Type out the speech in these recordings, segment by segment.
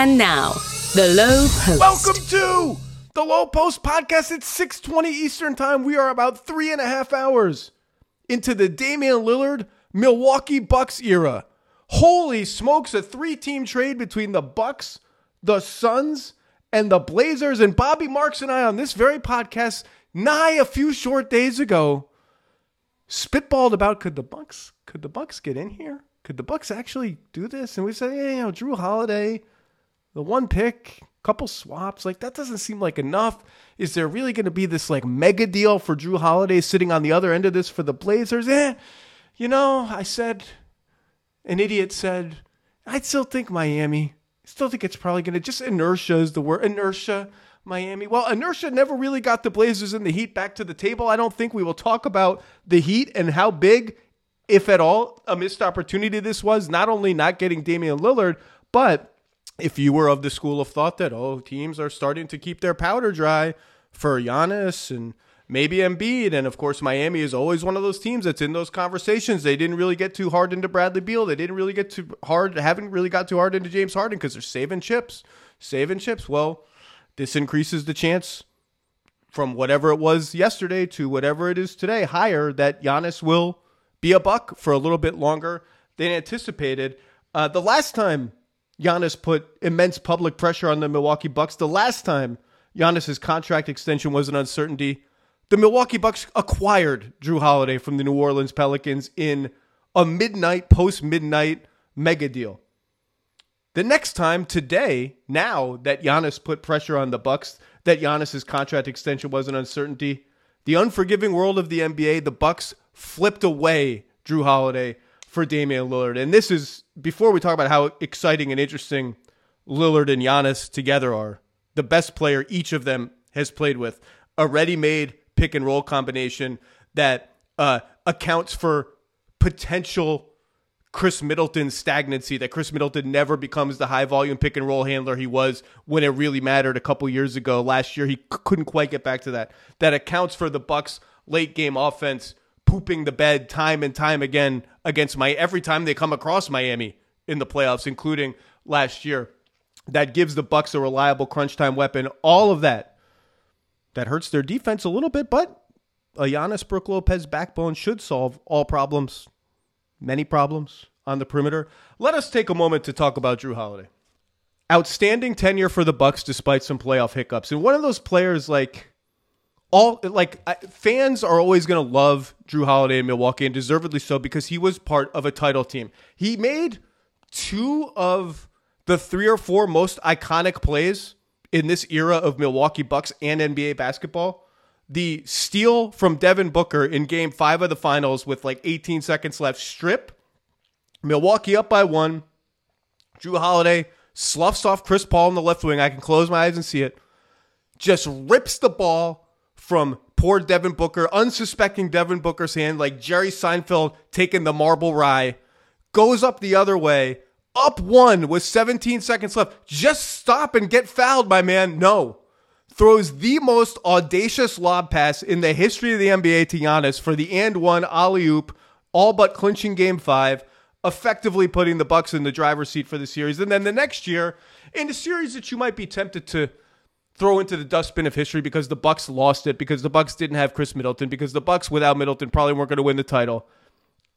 And now, the Low Post. Welcome to the Low Post Podcast. It's 620 Eastern Time. We are about three and a half hours into the Damian Lillard Milwaukee Bucks era. Holy smokes, a three-team trade between the Bucks, the Suns, and the Blazers. And Bobby Marks and I on this very podcast, nigh a few short days ago, spitballed about could the Bucks could the Bucks get in here? Could the Bucks actually do this? And we said, yeah, you know, Jrue Holiday, the one pick, couple swaps, like that doesn't seem like enough. Is there really going to be this like mega deal for Jrue Holiday sitting on the other end of this for the Blazers? Eh, you know, I said, an idiot said, I still think Miami. Still think it's probably going to just inertia is the word inertia. Miami. Well, inertia never really got the Blazers and the Heat back to the table. I don't think we will talk about the Heat and how big, if at all, a missed opportunity this was. Not only not getting Damian Lillard, but if you were of the school of thought that, oh, teams are starting to keep their powder dry for Giannis and maybe Embiid. And of course, Miami is always one of those teams that's in those conversations. They didn't really get too hard into Bradley Beal. They didn't really get too hard, haven't really got too hard into James Harden because they're saving chips. Saving chips. Well, this increases the chance from whatever it was yesterday to whatever it is today, higher that Giannis will be a buck for a little bit longer than anticipated. Uh, the last time Giannis put immense public pressure on the Milwaukee Bucks, the last time Giannis's contract extension was an uncertainty, the Milwaukee Bucks acquired Jrue Holiday from the New Orleans Pelicans in a midnight, post midnight mega deal. The next time today, now that Giannis put pressure on the Bucks, that Giannis's contract extension was an uncertainty, the unforgiving world of the NBA, the Bucks flipped away Jrue Holiday for Damian Lillard. And this is before we talk about how exciting and interesting Lillard and Giannis together are. The best player each of them has played with, a ready-made pick and roll combination that uh, accounts for potential Khris Middleton stagnancy, that Khris Middleton never becomes the high volume pick and roll handler he was when it really mattered a couple years ago. Last year, he c- couldn't quite get back to that. That accounts for the Bucks' late game offense pooping the bed time and time again against my every time they come across Miami in the playoffs, including last year. That gives the Bucks a reliable crunch time weapon. All of that that hurts their defense a little bit, but a Giannis Brook Lopez backbone should solve all problems many problems on the perimeter. Let us take a moment to talk about Jrue Holiday. Outstanding tenure for the Bucks despite some playoff hiccups. And one of those players like all like fans are always going to love Jrue Holiday in Milwaukee and deservedly so because he was part of a title team. He made two of the three or four most iconic plays in this era of Milwaukee Bucks and NBA basketball the steal from Devin Booker in game five of the finals with like 18 seconds left, strip. Milwaukee up by one. Jrue Holiday sloughs off Chris Paul in the left wing. I can close my eyes and see it. Just rips the ball from poor Devin Booker, unsuspecting Devin Booker's hand, like Jerry Seinfeld taking the marble rye. Goes up the other way, up one with 17 seconds left. Just stop and get fouled, my man. No throws the most audacious lob pass in the history of the NBA to Giannis for the and one alley oop, all but clinching game five, effectively putting the Bucks in the driver's seat for the series. And then the next year, in a series that you might be tempted to throw into the dustbin of history because the Bucks lost it, because the Bucks didn't have Khris Middleton, because the Bucks without Middleton probably weren't going to win the title.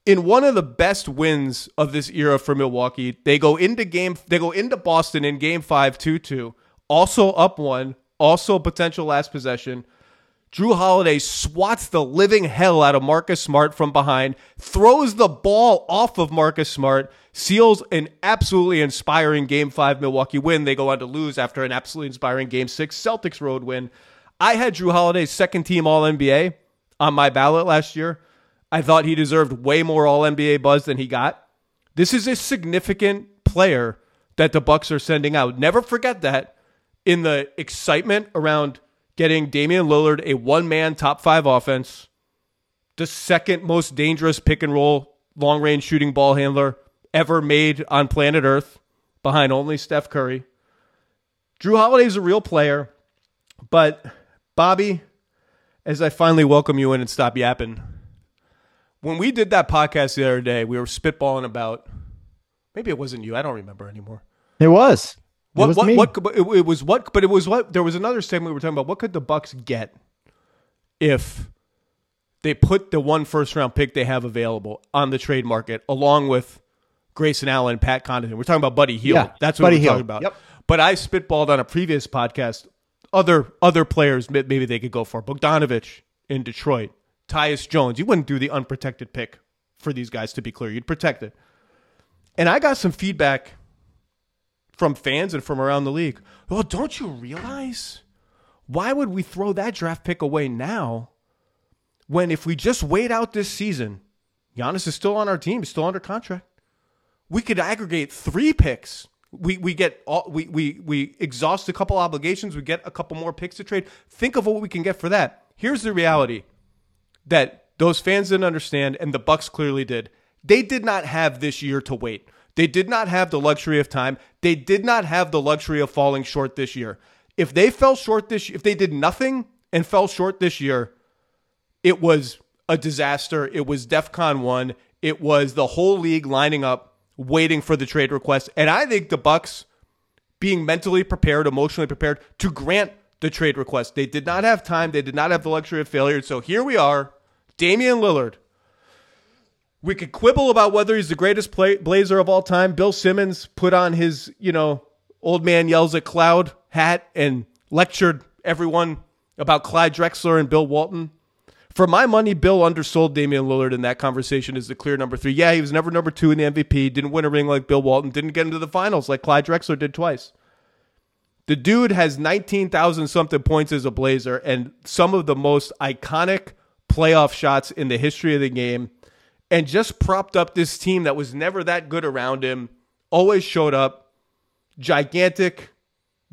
In one of the best wins of this era for Milwaukee, they go into game they go into Boston in game 5 2-2, also up 1 also potential last possession. Jrue Holiday swats the living hell out of Marcus Smart from behind, throws the ball off of Marcus Smart, seals an absolutely inspiring Game 5 Milwaukee win. They go on to lose after an absolutely inspiring Game 6 Celtics road win. I had Jrue Holiday's second team All NBA on my ballot last year. I thought he deserved way more All NBA buzz than he got. This is a significant player that the Bucks are sending out. Never forget that in the excitement around getting Damian Lillard a one man top five offense, the second most dangerous pick and roll long range shooting ball handler ever made on planet Earth, behind only Steph Curry. Jrue Holiday is a real player, but Bobby, as I finally welcome you in and stop yapping, when we did that podcast the other day, we were spitballing about maybe it wasn't you, I don't remember anymore. It was. What was what me. what? It, it was what? But it was what? There was another statement we were talking about. What could the Bucks get if they put the one first round pick they have available on the trade market, along with Grayson Allen, Pat Connaughton? We're talking about Buddy Hield. Yeah, That's what Buddy we're Hield. talking about. Yep. But I spitballed on a previous podcast other other players maybe they could go for Bogdanovic in Detroit, Tyus Jones. You wouldn't do the unprotected pick for these guys. To be clear, you'd protect it. And I got some feedback from fans and from around the league. Well, don't you realize why would we throw that draft pick away now when if we just wait out this season, Giannis is still on our team, he's still under contract. We could aggregate three picks. We we get all we we we exhaust a couple obligations, we get a couple more picks to trade. Think of what we can get for that. Here's the reality that those fans didn't understand and the Bucks clearly did. They did not have this year to wait. They did not have the luxury of time. They did not have the luxury of falling short this year. If they fell short this if they did nothing and fell short this year, it was a disaster. It was DEFCON 1. It was the whole league lining up waiting for the trade request. And I think the Bucks being mentally prepared, emotionally prepared to grant the trade request. They did not have time. They did not have the luxury of failure. So here we are, Damian Lillard. We could quibble about whether he's the greatest play- Blazer of all time. Bill Simmons put on his, you know, old man yells at cloud hat and lectured everyone about Clyde Drexler and Bill Walton. For my money, Bill undersold Damian Lillard in that conversation as the clear number three. Yeah, he was never number two in the MVP, didn't win a ring like Bill Walton, didn't get into the finals like Clyde Drexler did twice. The dude has 19,000 something points as a Blazer and some of the most iconic playoff shots in the history of the game and just propped up this team that was never that good around him, always showed up, gigantic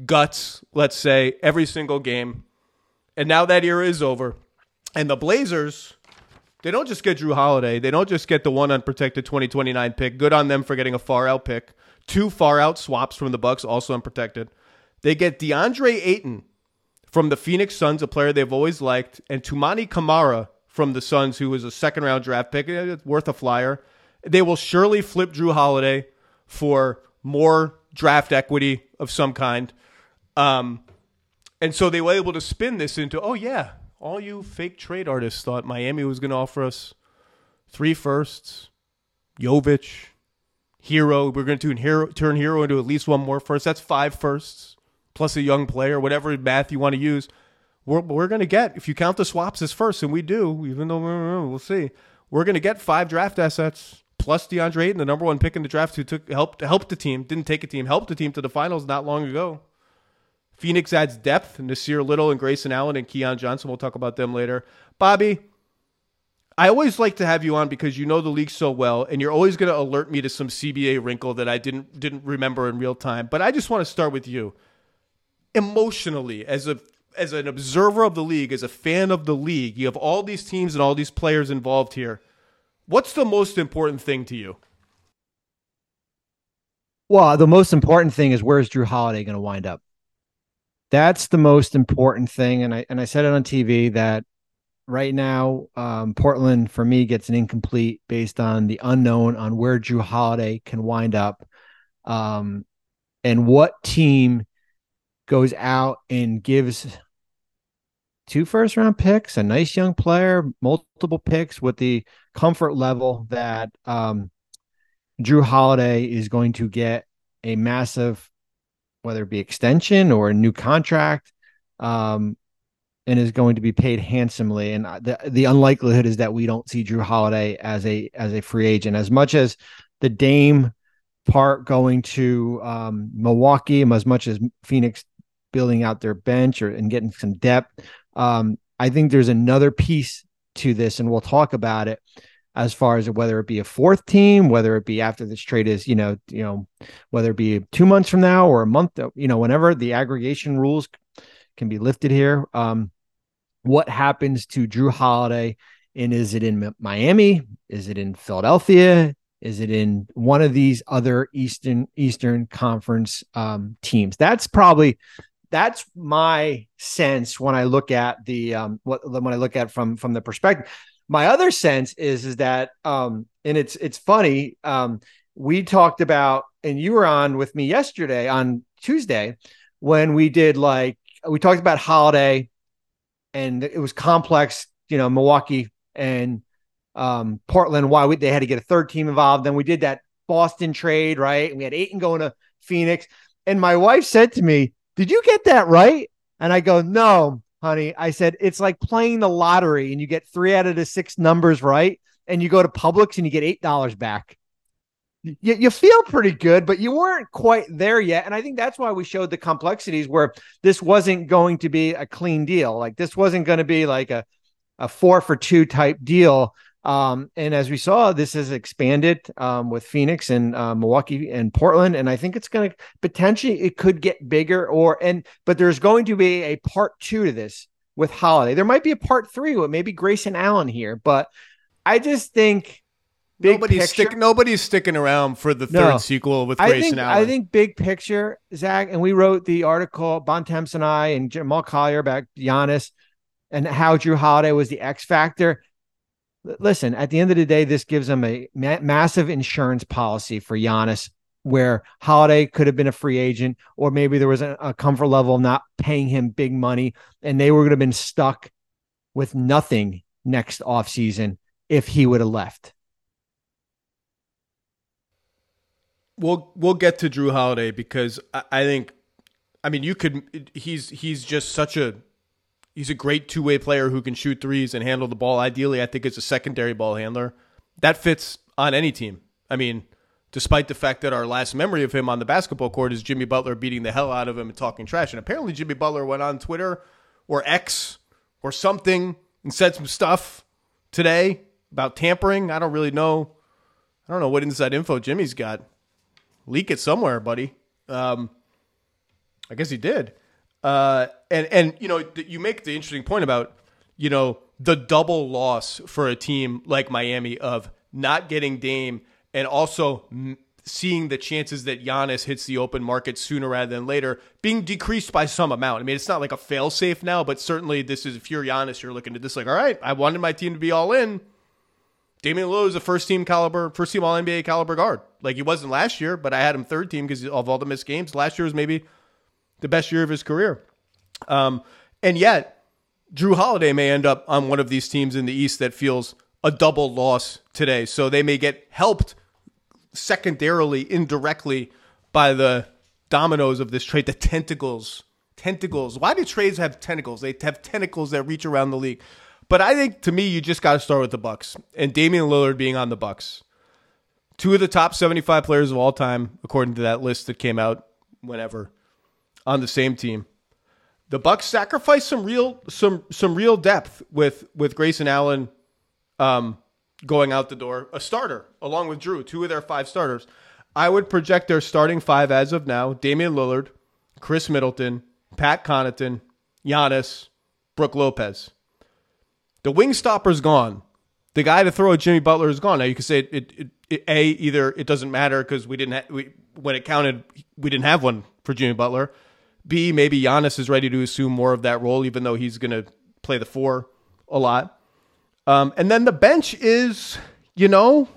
guts, let's say, every single game. And now that era is over. And the Blazers, they don't just get Jrue Holiday. They don't just get the one unprotected 2029 pick. Good on them for getting a far out pick. Two far out swaps from the Bucks, also unprotected. They get DeAndre Ayton from the Phoenix Suns, a player they've always liked, and Toumani Camara from the Suns, who was a second round draft pick, eh, worth a flyer. They will surely flip Jrue Holiday for more draft equity of some kind. Um, and so they were able to spin this into, oh yeah, all you fake trade artists thought Miami was going to offer us three firsts, Jovic, Herro. We're going to turn Herro into at least one more first. That's five firsts plus a young player, whatever math you want to use. We're, we're going to get, if you count the swaps as first, and we do, even though mm, mm, we'll see, we're going to get five draft assets plus DeAndre Ayton, the number one pick in the draft, who took helped helped the team, didn't take a team, helped the team to the finals not long ago. Phoenix adds depth. Nassir Little and Grayson Allen and Keon Johnson. We'll talk about them later. Bobby, I always like to have you on because you know the league so well, and you're always going to alert me to some CBA wrinkle that I didn't didn't remember in real time. But I just want to start with you. Emotionally, as a as an observer of the league, as a fan of the league, you have all these teams and all these players involved here. What's the most important thing to you? Well, the most important thing is where's Jrue Holiday going to wind up? That's the most important thing, and I and I said it on TV that right now um, Portland for me gets an incomplete based on the unknown on where Jrue Holiday can wind up, um, and what team goes out and gives two first round picks, a nice young player, multiple picks with the comfort level that um, Jrue Holiday is going to get a massive, whether it be extension or a new contract, um, and is going to be paid handsomely. And the the unlikelihood is that we don't see Jrue Holiday as a as a free agent. As much as the Dame part going to um, Milwaukee, as much as Phoenix building out their bench or and getting some depth, um, I think there's another piece to this, and we'll talk about it as far as whether it be a fourth team, whether it be after this trade is, you know, you know, whether it be two months from now or a month, you know, whenever the aggregation rules can be lifted here. Um, what happens to Jrue Holiday? And is it in Miami? Is it in Philadelphia? Is it in one of these other Eastern Eastern Conference um, teams? That's probably that's my sense when I look at the um, what when I look at from from the perspective. My other sense is is that um, and it's it's funny. Um, we talked about and you were on with me yesterday on Tuesday when we did like we talked about Holiday, and it was complex. You know, Milwaukee and um, Portland. Why they had to get a third team involved. Then we did that Boston trade, right? And we had Ayton going to Phoenix, and my wife said to me, "Did you get that right?" And I go, "No." Honey, I said it's like playing the lottery and you get three out of the six numbers right, and you go to Publix and you get eight dollars back you, you feel pretty good, but you weren't quite there yet. And I think that's why we showed the complexities where this wasn't going to be a clean deal. Like this wasn't going to be like a, a four for two type deal. Um, and as we saw, this has expanded um, with Phoenix and uh, Milwaukee and Portland, and I think it's going to potentially it could get bigger. Or and but there's going to be a part two to this with Holiday. There might be a part three with maybe Grayson Allen here, but I just think Big nobody's sticking. Nobody's sticking around for the third no. sequel with Grayson I think, Allen. I think big picture, Zach, and we wrote the article. Bontemps and I and Jamal Collier about Giannis and how Jrue Holiday was the X factor. Listen, at the end of the day, this gives them a ma- massive insurance policy for Giannis, where Holiday could have been a free agent, or maybe there was a, a comfort level of not paying him big money, and they were going to have been stuck with nothing next offseason if he would have left. we'll we'll get to Jrue Holiday because I, I think, I mean, you could. He's he's just such a he's a great two way player who can shoot threes and handle the ball. Ideally, I think as a secondary ball handler, that fits on any team. I mean, despite the fact that our last memory of him on the basketball court is Jimmy Butler beating the hell out of him and talking trash. And apparently, Jimmy Butler went on Twitter or X or something and said some stuff today about tampering. I don't really know. I don't know what inside info Jimmy's got leak it somewhere, buddy. Um, I guess he did. Uh, and and you know you make the interesting point about you know the double loss for a team like Miami of not getting Dame and also seeing the chances that Giannis hits the open market sooner rather than later being decreased by some amount. I mean, it's not like a fail safe now, but certainly this is if you're Giannis, you're looking at this like, all right, I wanted my team to be all in. Damian Lillard is a first team caliber, first team All NBA caliber guard. Like he wasn't last year, but I had him third team because of all the missed games. Last year was maybe the best year of his career. Um, and yet, Jrue Holiday may end up on one of these teams in the East that feels a double loss today. So they may get helped secondarily, indirectly by the dominoes of this trade, the tentacles. Tentacles. Why do trades have tentacles? They have tentacles that reach around the league. But I think to me, you just got to start with the Bucks and Damian Lillard being on the Bucks. Two of the top 75 players of all time, according to that list that came out whenever, on the same team. The Bucks sacrificed some real some some real depth with with Grayson Allen um, going out the door, a starter along with Jrue, two of their five starters. I would project their starting five as of now: Damian Lillard, Khris Middleton, Pat Connaughton, Giannis, Brook Lopez. The wing stopper's gone. The guy to throw at Jimmy Butler is gone. Now you can say it. it, it, it a either it doesn't matter because we didn't ha- we, when it counted we didn't have one for Jimmy Butler. B maybe Giannis is ready to assume more of that role, even though he's going to play the four a lot. Um, and then the bench is, you know,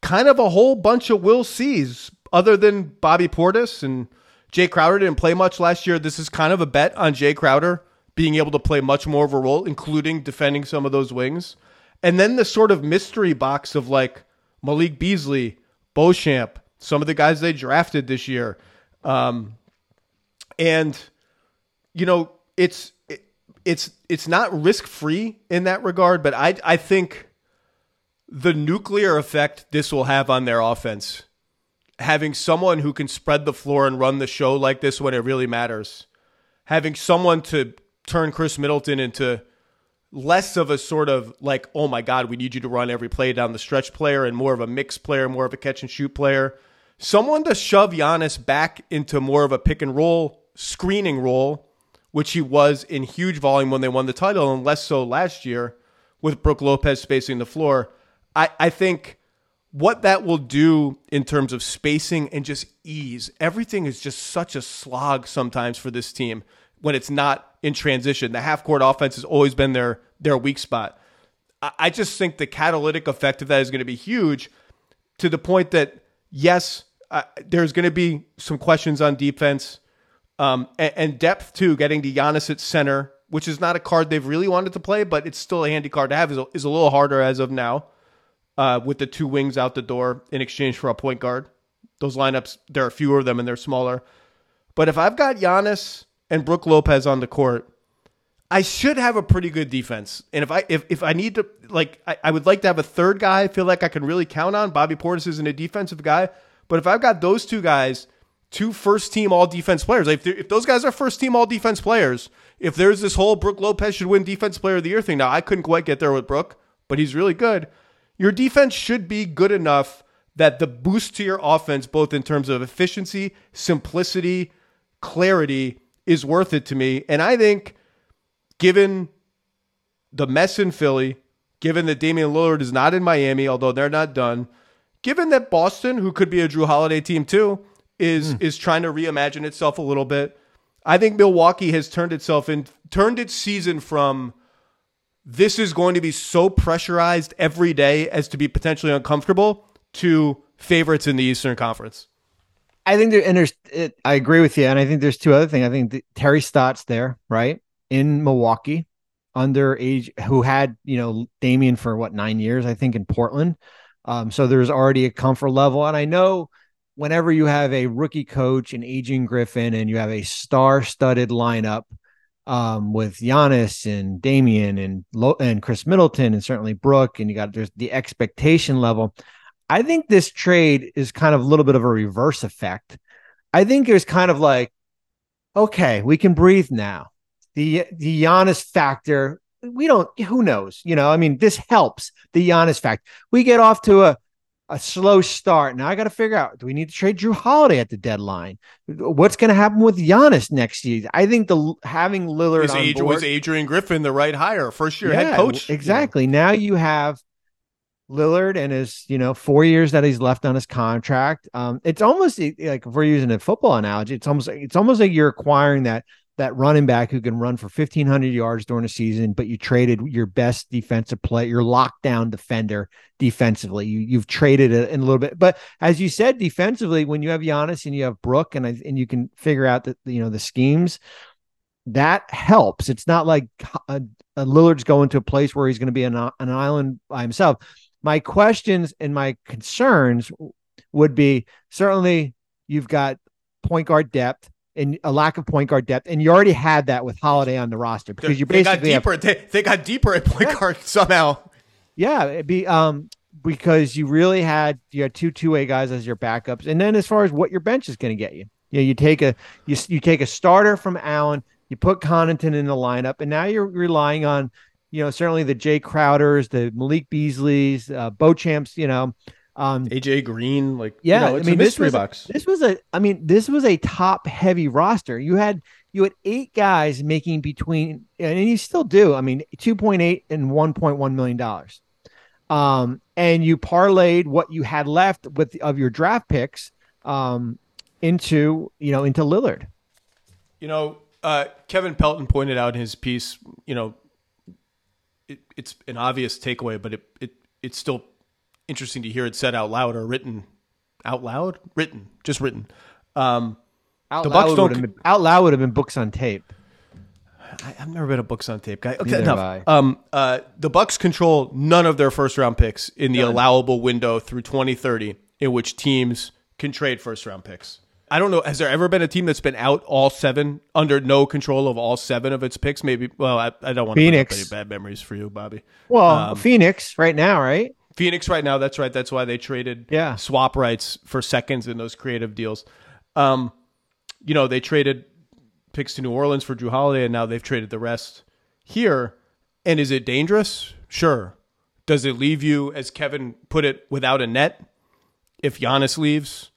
kind of a whole bunch of will sees. Other than Bobby Portis and Jae Crowder didn't play much last year. This is kind of a bet on Jae Crowder being able to play much more of a role, including defending some of those wings. And then the sort of mystery box of like Malik Beasley, Beauchamp, some of the guys they drafted this year. Um, and, you know, it's, it, it's, it's not risk free in that regard, but I, I think the nuclear effect this will have on their offense, having someone who can spread the floor and run the show like this when it really matters, having someone to turn Khris Middleton into less of a sort of like, oh my God, we need you to run every play down the stretch player and more of a mix player, more of a catch and shoot player. Someone to shove Giannis back into more of a pick and roll screening role, which he was in huge volume when they won the title and less so last year with Brook Lopez spacing the floor. I, I think what that will do in terms of spacing and just ease, everything is just such a slog sometimes for this team when it's not in transition. The half court offense has always been their their weak spot. I just think the catalytic effect of that is going to be huge to the point that yes, I, there's going to be some questions on defense um, and, and depth too. Getting to Giannis at center, which is not a card they've really wanted to play, but it's still a handy card to have, is a, is a little harder as of now uh, with the two wings out the door in exchange for a point guard. Those lineups, there are fewer of them and they're smaller. But if I've got Giannis and Brook Lopez on the court, I should have a pretty good defense. And if I if, if I need to like I, I would like to have a third guy I feel like I can really count on. Bobby Portis isn't a defensive guy. But if I've got those two guys, two first team all defense players, if, if those guys are first team all defense players, if there's this whole Brook Lopez should win defense player of the year thing, now I couldn't quite get there with Brook, but he's really good. Your defense should be good enough that the boost to your offense, both in terms of efficiency, simplicity, clarity, is worth it to me. And I think, given the mess in Philly, given that Damian Lillard is not in Miami, although they're not done, given that Boston, who could be a Jrue Holiday team too, is mm. is trying to reimagine itself a little bit. I think Milwaukee has turned itself in turned its season from this is going to be so pressurized every day as to be potentially uncomfortable to favorites in the Eastern Conference. I think there, and there's, it, I agree with you. And I think there's two other things. I think the, Terry Stotts there, right? In Milwaukee, under age, who had, you know, Damian for what, nine years, I think, in Portland. Um, so there's already a comfort level. And I know whenever you have a rookie coach and Adrian Griffin and you have a star studded lineup um, with Giannis and Damian and Lo- and Khris Middleton and certainly Brook, and you got there's the expectation level. I think this trade is kind of a little bit of a reverse effect. I think it was kind of like, okay, we can breathe now. The the Giannis factor, we don't. Who knows? You know, I mean, this helps the Giannis fact. We get off to a a slow start. Now I got to figure out: do we need to trade Jrue Holiday at the deadline? What's going to happen with Giannis next year? I think the having Lillard on board, was Adrian Griffin the right hire, first year yeah, head coach. Exactly. Yeah. Now you have Lillard and his, you know, four years that he's left on his contract. Um, it's almost like if we're using a football analogy, it's almost it's almost like you're acquiring that that running back who can run for 1500 yards during a season, but you traded your best defensive play, your lockdown defender defensively. You you've traded it in a little bit, but as you said, defensively, when you have Giannis and you have Brook and and you can figure out that you know the schemes, that helps. It's not like a, a Lillard's going to a place where he's going to be an, an island by himself my questions and my concerns would be certainly you've got point guard depth and a lack of point guard depth, and you already had that with Holiday on the roster because you basically they got deeper. Have, they, they, got deeper at point yeah. guard somehow. Yeah, it'd be um because you really had you had two two way guys as your backups, and then as far as what your bench is going to get you, you know, you take a you you take a starter from Allen, you put Connaughton in the lineup, and now you're relying on you know, certainly the Jae Crowders, the Malik Beasleys, uh, Beauchamps, you know, um, AJ Green, like yeah, you know, I mean, this was box. A, this was a, I mean, this was a top heavy roster. You had you had eight guys making between, and you still do. I mean, two point eight and one point one million dollars. Um, and you parlayed what you had left with of your draft picks, um, into you know into Lillard. You know, uh, Kevin Pelton pointed out in his piece, you know, it, it's an obvious takeaway, but it, it it's still interesting to hear it said out loud or written out loud, written, just written. Um, out the Bucks don't. Been, out loud would have been books on tape. I, have never been a books on tape guy. Okay, enough. Um, uh, the Bucks control none of their first round picks in the none. allowable window through 2030, in which teams can trade first round picks. I don't know. Has there ever been a team that's been out all seven under no control of all seven of its picks? Maybe. Well, I, I don't want to Phoenix. any bad memories for you, Bobby. Well, um, Phoenix right now, right? Phoenix right now. That's right. That's why they traded yeah. swap rights for seconds in those creative deals. Um, you know, they traded picks to New Orleans for Jrue Holiday, and now they've traded the rest here. And is it dangerous? Sure. Does it leave you, as Kevin put it, without a net if Giannis leaves?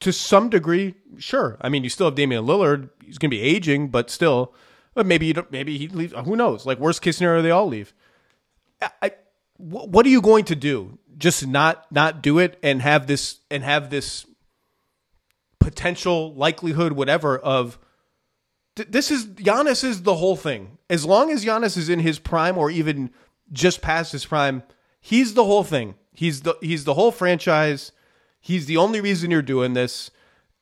to some degree, sure. I mean, you still have Damian Lillard. He's going to be aging, but still, but maybe you don't, maybe he leaves. Who knows? Like worst case scenario, they all leave. I, I, what are you going to do? Just not not do it and have this and have this potential likelihood, whatever of this is Giannis is the whole thing. As long as Giannis is in his prime or even just past his prime, he's the whole thing. He's the he's the whole franchise He's the only reason you're doing this,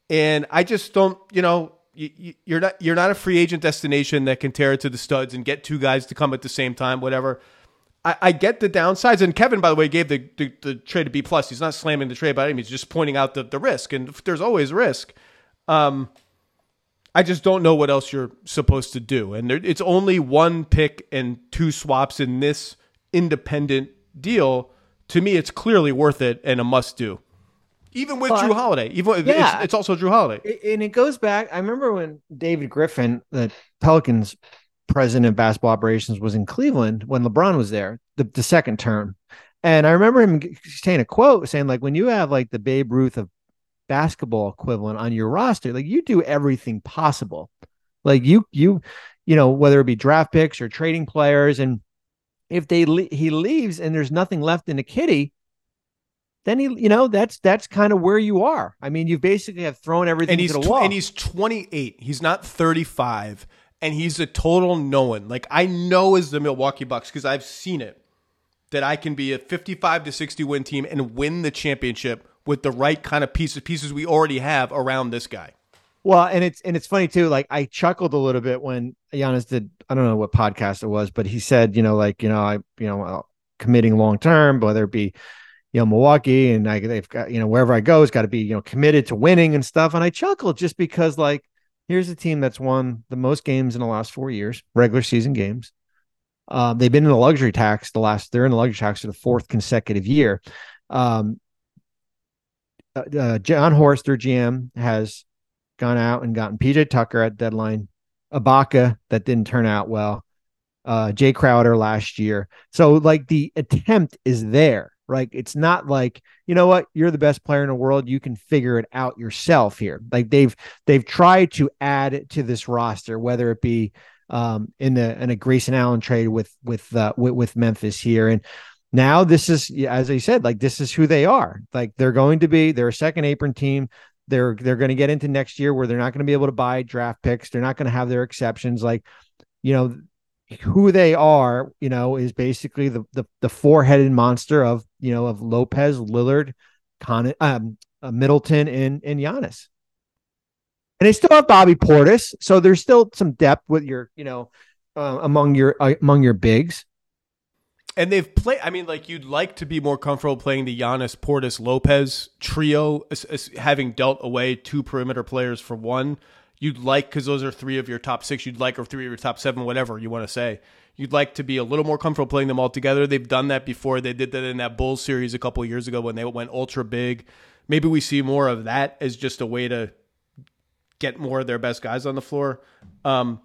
and I just don't. You know, you, you're not you're not a free agent destination that can tear it to the studs and get two guys to come at the same time. Whatever. I, I get the downsides, and Kevin, by the way, gave the, the, the trade a B plus. He's not slamming the trade by any means, just pointing out the, the risk, and there's always risk. Um, I just don't know what else you're supposed to do, and there, it's only one pick and two swaps in this independent deal. To me, it's clearly worth it and a must do. Even with Well, Jrue Holiday, even Yeah. it's, it's also Jrue Holiday. and it goes back. I remember when David Griffin, the Pelicans president of basketball operations, was in Cleveland when LeBron was there, the, the second term. And I remember him saying a quote saying, like, when you have like the Babe Ruth of basketball equivalent on your roster, like you do everything possible. Like you, you, you know, whether it be draft picks or trading players. And if they le- he leaves and there's nothing left in the kitty, then he, you know, that's that's kind of where you are. I mean, you basically have thrown everything and he's to the tw- wall. and he's 28. He's not 35, and he's a total no one. Like I know as the Milwaukee Bucks because I've seen it that I can be a 55 to 60 win team and win the championship with the right kind of pieces pieces we already have around this guy. Well, and it's and it's funny too. Like I chuckled a little bit when Giannis did. I don't know what podcast it was, but he said, you know, like you know, I you know, committing long term, whether it be you know Milwaukee and I they've got you know wherever I go, it's got to be you know committed to winning and stuff. And I chuckled just because like here's a team that's won the most games in the last four years, regular season games. Um, they've been in the luxury tax the last. They're in the luxury tax for the fourth consecutive year. Um, uh, uh, Jon Horst, their GM, has gone out and gotten PJ Tucker at deadline, Ibaka that didn't turn out well, uh, Jae Crowder last year. So like the attempt is there. Like it's not like you know what you're the best player in the world. You can figure it out yourself here. Like they've they've tried to add to this roster, whether it be um, in the in a Grayson Allen trade with with uh, with, with Memphis here and now this is as I said, like this is who they are. Like they're going to be they're a second apron team. They're they're going to get into next year where they're not going to be able to buy draft picks. They're not going to have their exceptions. Like, you know, who they are, you know, is basically the the, the four headed monster of you know of Lopez, Lillard, Con, um, uh, Middleton, and and Giannis. And they still have Bobby Portis, so there's still some depth with your you know uh, among your uh, among your bigs. And they've played. I mean, like you'd like to be more comfortable playing the Giannis, Portis, Lopez trio, as, as having dealt away two perimeter players for one. You'd like because those are three of your top six. You'd like or three of your top seven, whatever you want to say. You'd like to be a little more comfortable playing them all together. They've done that before. They did that in that Bulls series a couple of years ago when they went ultra big. Maybe we see more of that as just a way to get more of their best guys on the floor. Um,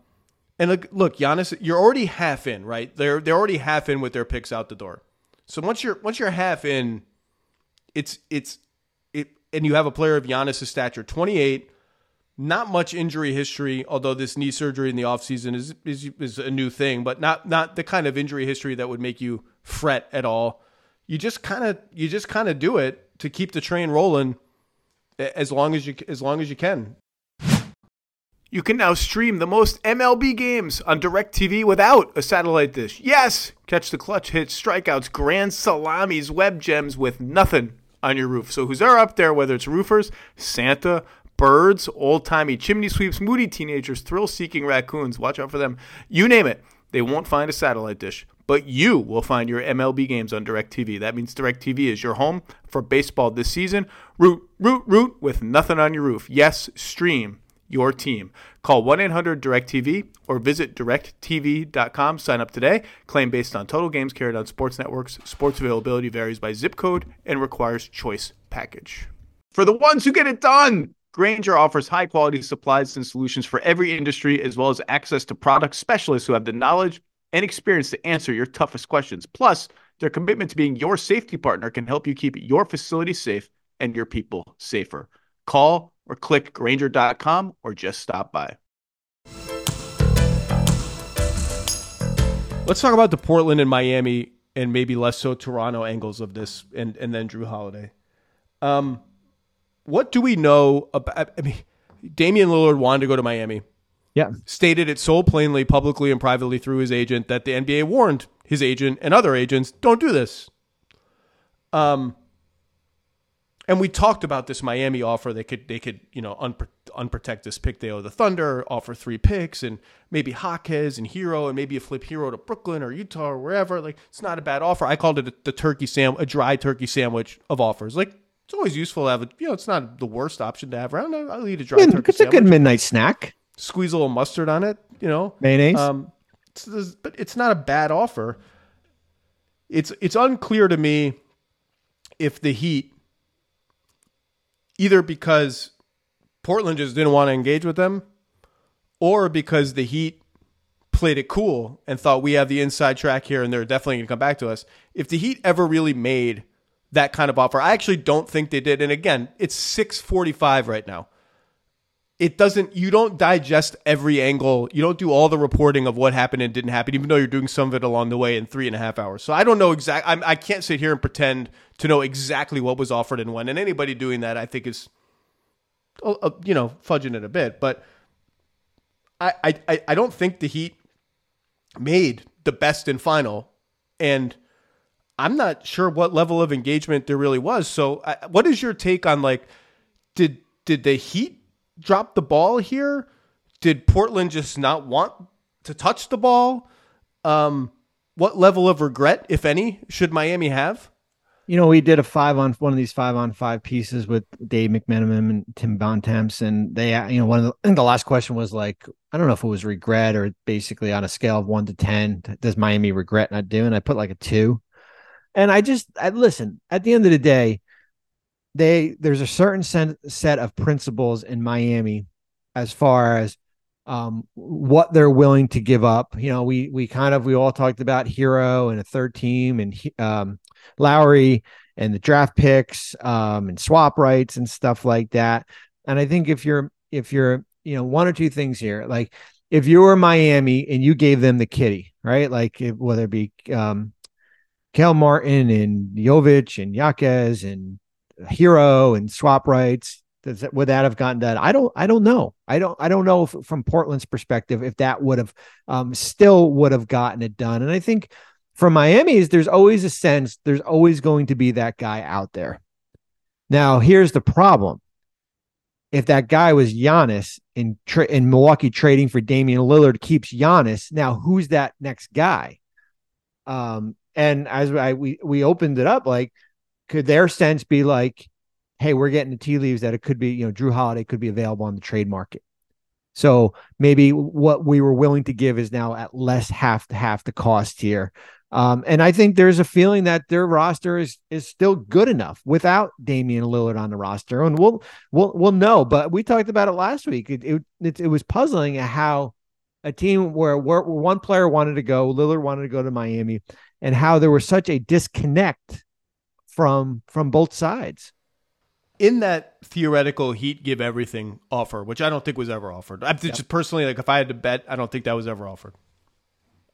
and look, look, Giannis, you're already half in, right? They're they're already half in with their picks out the door. So once you're once you're half in, it's it's it, and you have a player of Giannis' stature, 28, not much injury history, although this knee surgery in the offseason is, is is a new thing, but not not the kind of injury history that would make you fret at all. You just kind of you just kind of do it to keep the train rolling as long as you as long as you can. You can now stream the most MLB games on DirecTV without a satellite dish. Yes! Catch the clutch hits, strikeouts, grand salamis, web gems with nothing on your roof. So who's there up there, whether it's roofers, Santa, birds, old-timey chimney sweeps, moody teenagers, thrill-seeking raccoons, watch out for them. You name it, they won't find a satellite dish. But you will find your MLB games on DirecTV. That means DirecTV is your home for baseball this season. Root, root, root with nothing on your roof. Yes, stream your team. Call 1 800 DirecTV or visit directv.com. Sign up today. Claim based on total games carried on sports networks. Sports availability varies by zip code and requires choice package. For the ones who get it done, Grainger offers high quality supplies and solutions for every industry, as well as access to product specialists who have the knowledge and experience to answer your toughest questions. Plus, their commitment to being your safety partner can help you keep your facility safe and your people safer. Call or click Grainger.com or just stop by. Let's talk about the Portland and Miami and maybe less so Toronto angles of this and, and then Drew Holiday. Um, what do we know about? I mean, Damian Lillard wanted to go to Miami. Yeah. Stated it so plainly, publicly and privately through his agent that the NBA warned his agent and other agents, don't do this. Um, And we talked about this Miami offer. They could they could you know unpro- unprotect this pick they owe the Thunder, offer three picks, and maybe Jaquez and Herro, and maybe a flip Herro to Brooklyn or Utah or wherever. Like it's not a bad offer. I called it a, the turkey sam a dry turkey sandwich of offers. Like it's always useful to have a you know it's not the worst option to have around. I'll eat a dry turkey it's a good midnight snack. Squeeze a little mustard on it. You know, Mayonnaise. um, it's, but it's not a bad offer. It's it's unclear to me if the Heat either because Portland just didn't want to engage with them, or because the Heat played it cool and thought we have the inside track here and they're definitely going to come back to us. If the Heat ever really made that kind of offer, I actually don't think they did. And again, it's six forty five right now. It doesn't you don't digest every angle. You don't do all the reporting of what happened and didn't happen even though you're doing some of it along the way in three and a half hours. So i don't know exactly, I'm, can't sit here and pretend to know exactly what was offered and when. And anybody doing that i think is uh, uh, you know fudging it a bit. But I, I I- i don't think the heat made the best and final. And i'm not sure what level of engagement there really was. So I, what is your take on like did did the heat drop the ball here? Did portland just not want to touch the ball? Um what level of regret if any should miami have? You know, we did a five on one of these five on five pieces with Dave McMenamin and Tim Bontemps, and they, you know, one of the, the last question was like, I don't know if it was regret or basically on a scale of one to ten, does Miami regret not doing? I put like a two, and I just, I listen. At the end of the day, they there's a certain set set of principles in Miami as far as um, what they're willing to give up. You know, we we kind of we all talked about Herro and a third team and um, Lowry and the draft picks um, and swap rights and stuff like that. And I think if you're if you're you know one or two things here, like if you were Miami and you gave them the kitty, right? Like if, whether it be um, Caleb Martin and Jovic and Jaquez and Herro and swap rights, does that, would that have gotten done? I don't. I don't know. I don't. I don't know if, from Portland's perspective if that would have um, still would have gotten it done. And I think from Miami's, there's always a sense there's always going to be that guy out there. Now, here's the problem: if that guy was Giannis in tra- in Milwaukee trading for Damian Lillard keeps Giannis, now who's that next guy? Um, and as I we we opened it up, like could their sense be like, hey, we're getting the tea leaves that it could be, you know, Jrue Holiday could be available on the trade market. So maybe what we were willing to give is now at less half half the cost here. Um, and I think there's a feeling that their roster is is still good enough without Damian Lillard on the roster, and we'll we'll we'll know. But we talked about it last week. It it, it, it was puzzling how a team where, where one player wanted to go, Lillard wanted to go to Miami, and how there was such a disconnect from from both sides. in that theoretical heat give everything offer, which I don't think was ever offered. I just personally like if I had to bet, I don't think that was ever offered.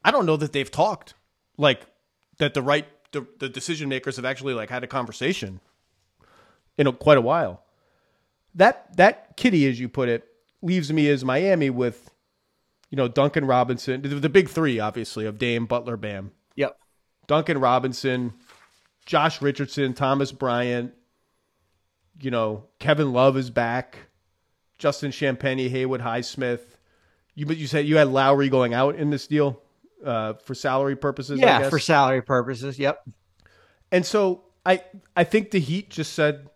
I don't know that they've talked like that. The right the, the decision makers have actually like had a conversation in a, quite a while. That that kitty, as you put it, leaves me as Miami with you know Duncan Robinson, the, the big three, obviously of Dame, Butler, Bam. Yep. Duncan Robinson, Josh Richardson, Thomas Bryant, you know, Kevin Love is back. Justin Champagnie, Haywood Highsmith. You but you said you had Lowry going out in this deal uh, for salary purposes. I Yeah, for salary purposes. Yep. And so I I think the Heat just said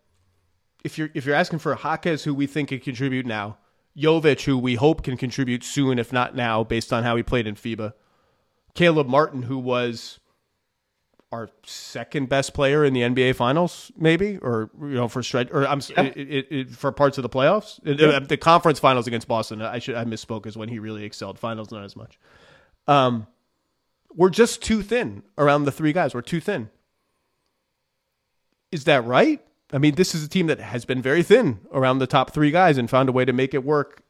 if you're if you're asking for Jaquez who we think can contribute now, Jovic who we hope can contribute soon if not now based on how he played in FIBA, Caleb Martin who was our second best player in the NBA Finals, maybe, or you know, for stretch, or I'm Yeah. it, it, it, for parts of the playoffs, It- uh, the conference finals against Boston. I should I misspoke is when he really excelled. Finals not as much. Um, we're just too thin around the three guys. We're too thin. Is that right? I mean, this is a team that has been very thin around the top three guys and found a way to make it work.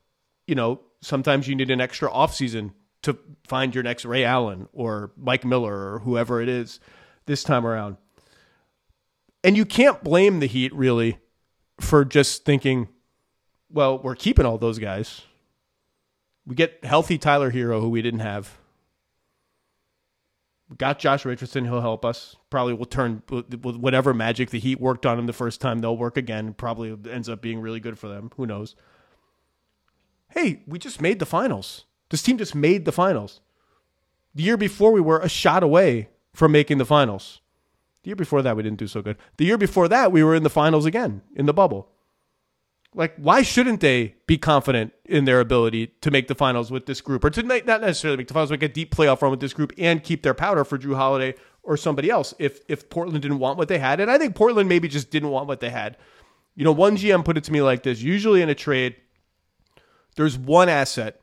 You know, sometimes you need an extra offseason to find your next Ray Allen or Mike Miller or whoever it is this time around. And you can't blame the Heat really for just thinking, well, we're keeping all those guys. We get healthy Tyler Herro, who we didn't have. We got Josh Richardson. He'll help us. Probably will turn whatever magic the Heat worked on him the first time. They'll work again. Probably ends up being really good for them. Who knows? Hey, we just made the finals. This team just made the finals. The year before, we were a shot away from making the finals. The year before that, we didn't do so good. The year before that, we were in the finals again in the bubble. Like, why shouldn't they be confident in their ability to make the finals with this group, or to not necessarily make the finals, make a deep playoff run with this group, and keep their powder for Jrue Holiday or somebody else if if Portland didn't want what they had, and I think Portland maybe just didn't want what they had. You know, one GM put it to me like this: usually in a trade, there's one asset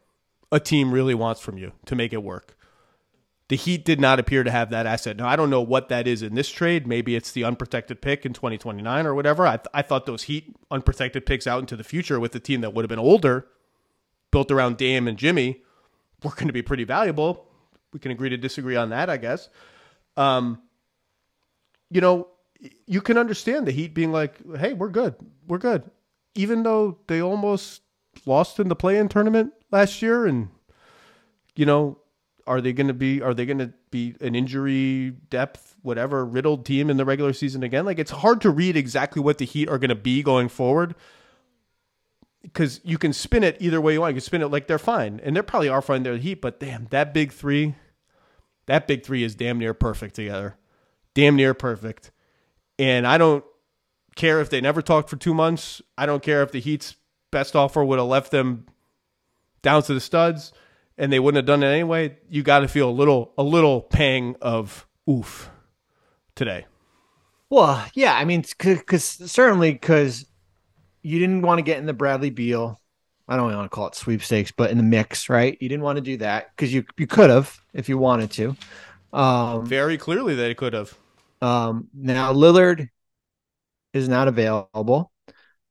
a team really wants from you to make it work. The Heat did not appear to have that asset. Now, I don't know what that is in this trade. Maybe it's the unprotected pick in 2029 or whatever. I, th- I thought those Heat unprotected picks out into the future with a team that would have been older, built around Dame and Jimmy, were going to be pretty valuable. We can agree to disagree on that, I guess. Um, you know, you can understand the Heat being like, hey, we're good. We're good. Even though they almost lost in the play in tournament last year and, you know, are they going to be are they going to be an injury depth whatever riddled team in the regular season again? Like it's hard to read exactly what the heat are going to be going forward because you can spin it either way you want. You can spin it like they're fine and they're probably are fine they're the heat but damn that big three that big three is damn near perfect together. Damn near perfect. And i don't care if they never talked for two months. I don't care if the heat's best offer would have left them down to the studs and they wouldn't have done it anyway, you got to feel a little a little pang of oof today. Well, yeah, I mean, because certainly because you didn't want to get in the Bradley Beal. I don't want to call it sweepstakes, but in the mix, right? You didn't want to do that because you you could have if you wanted to. Um, Very clearly, they could have. Um, now Lillard is not available.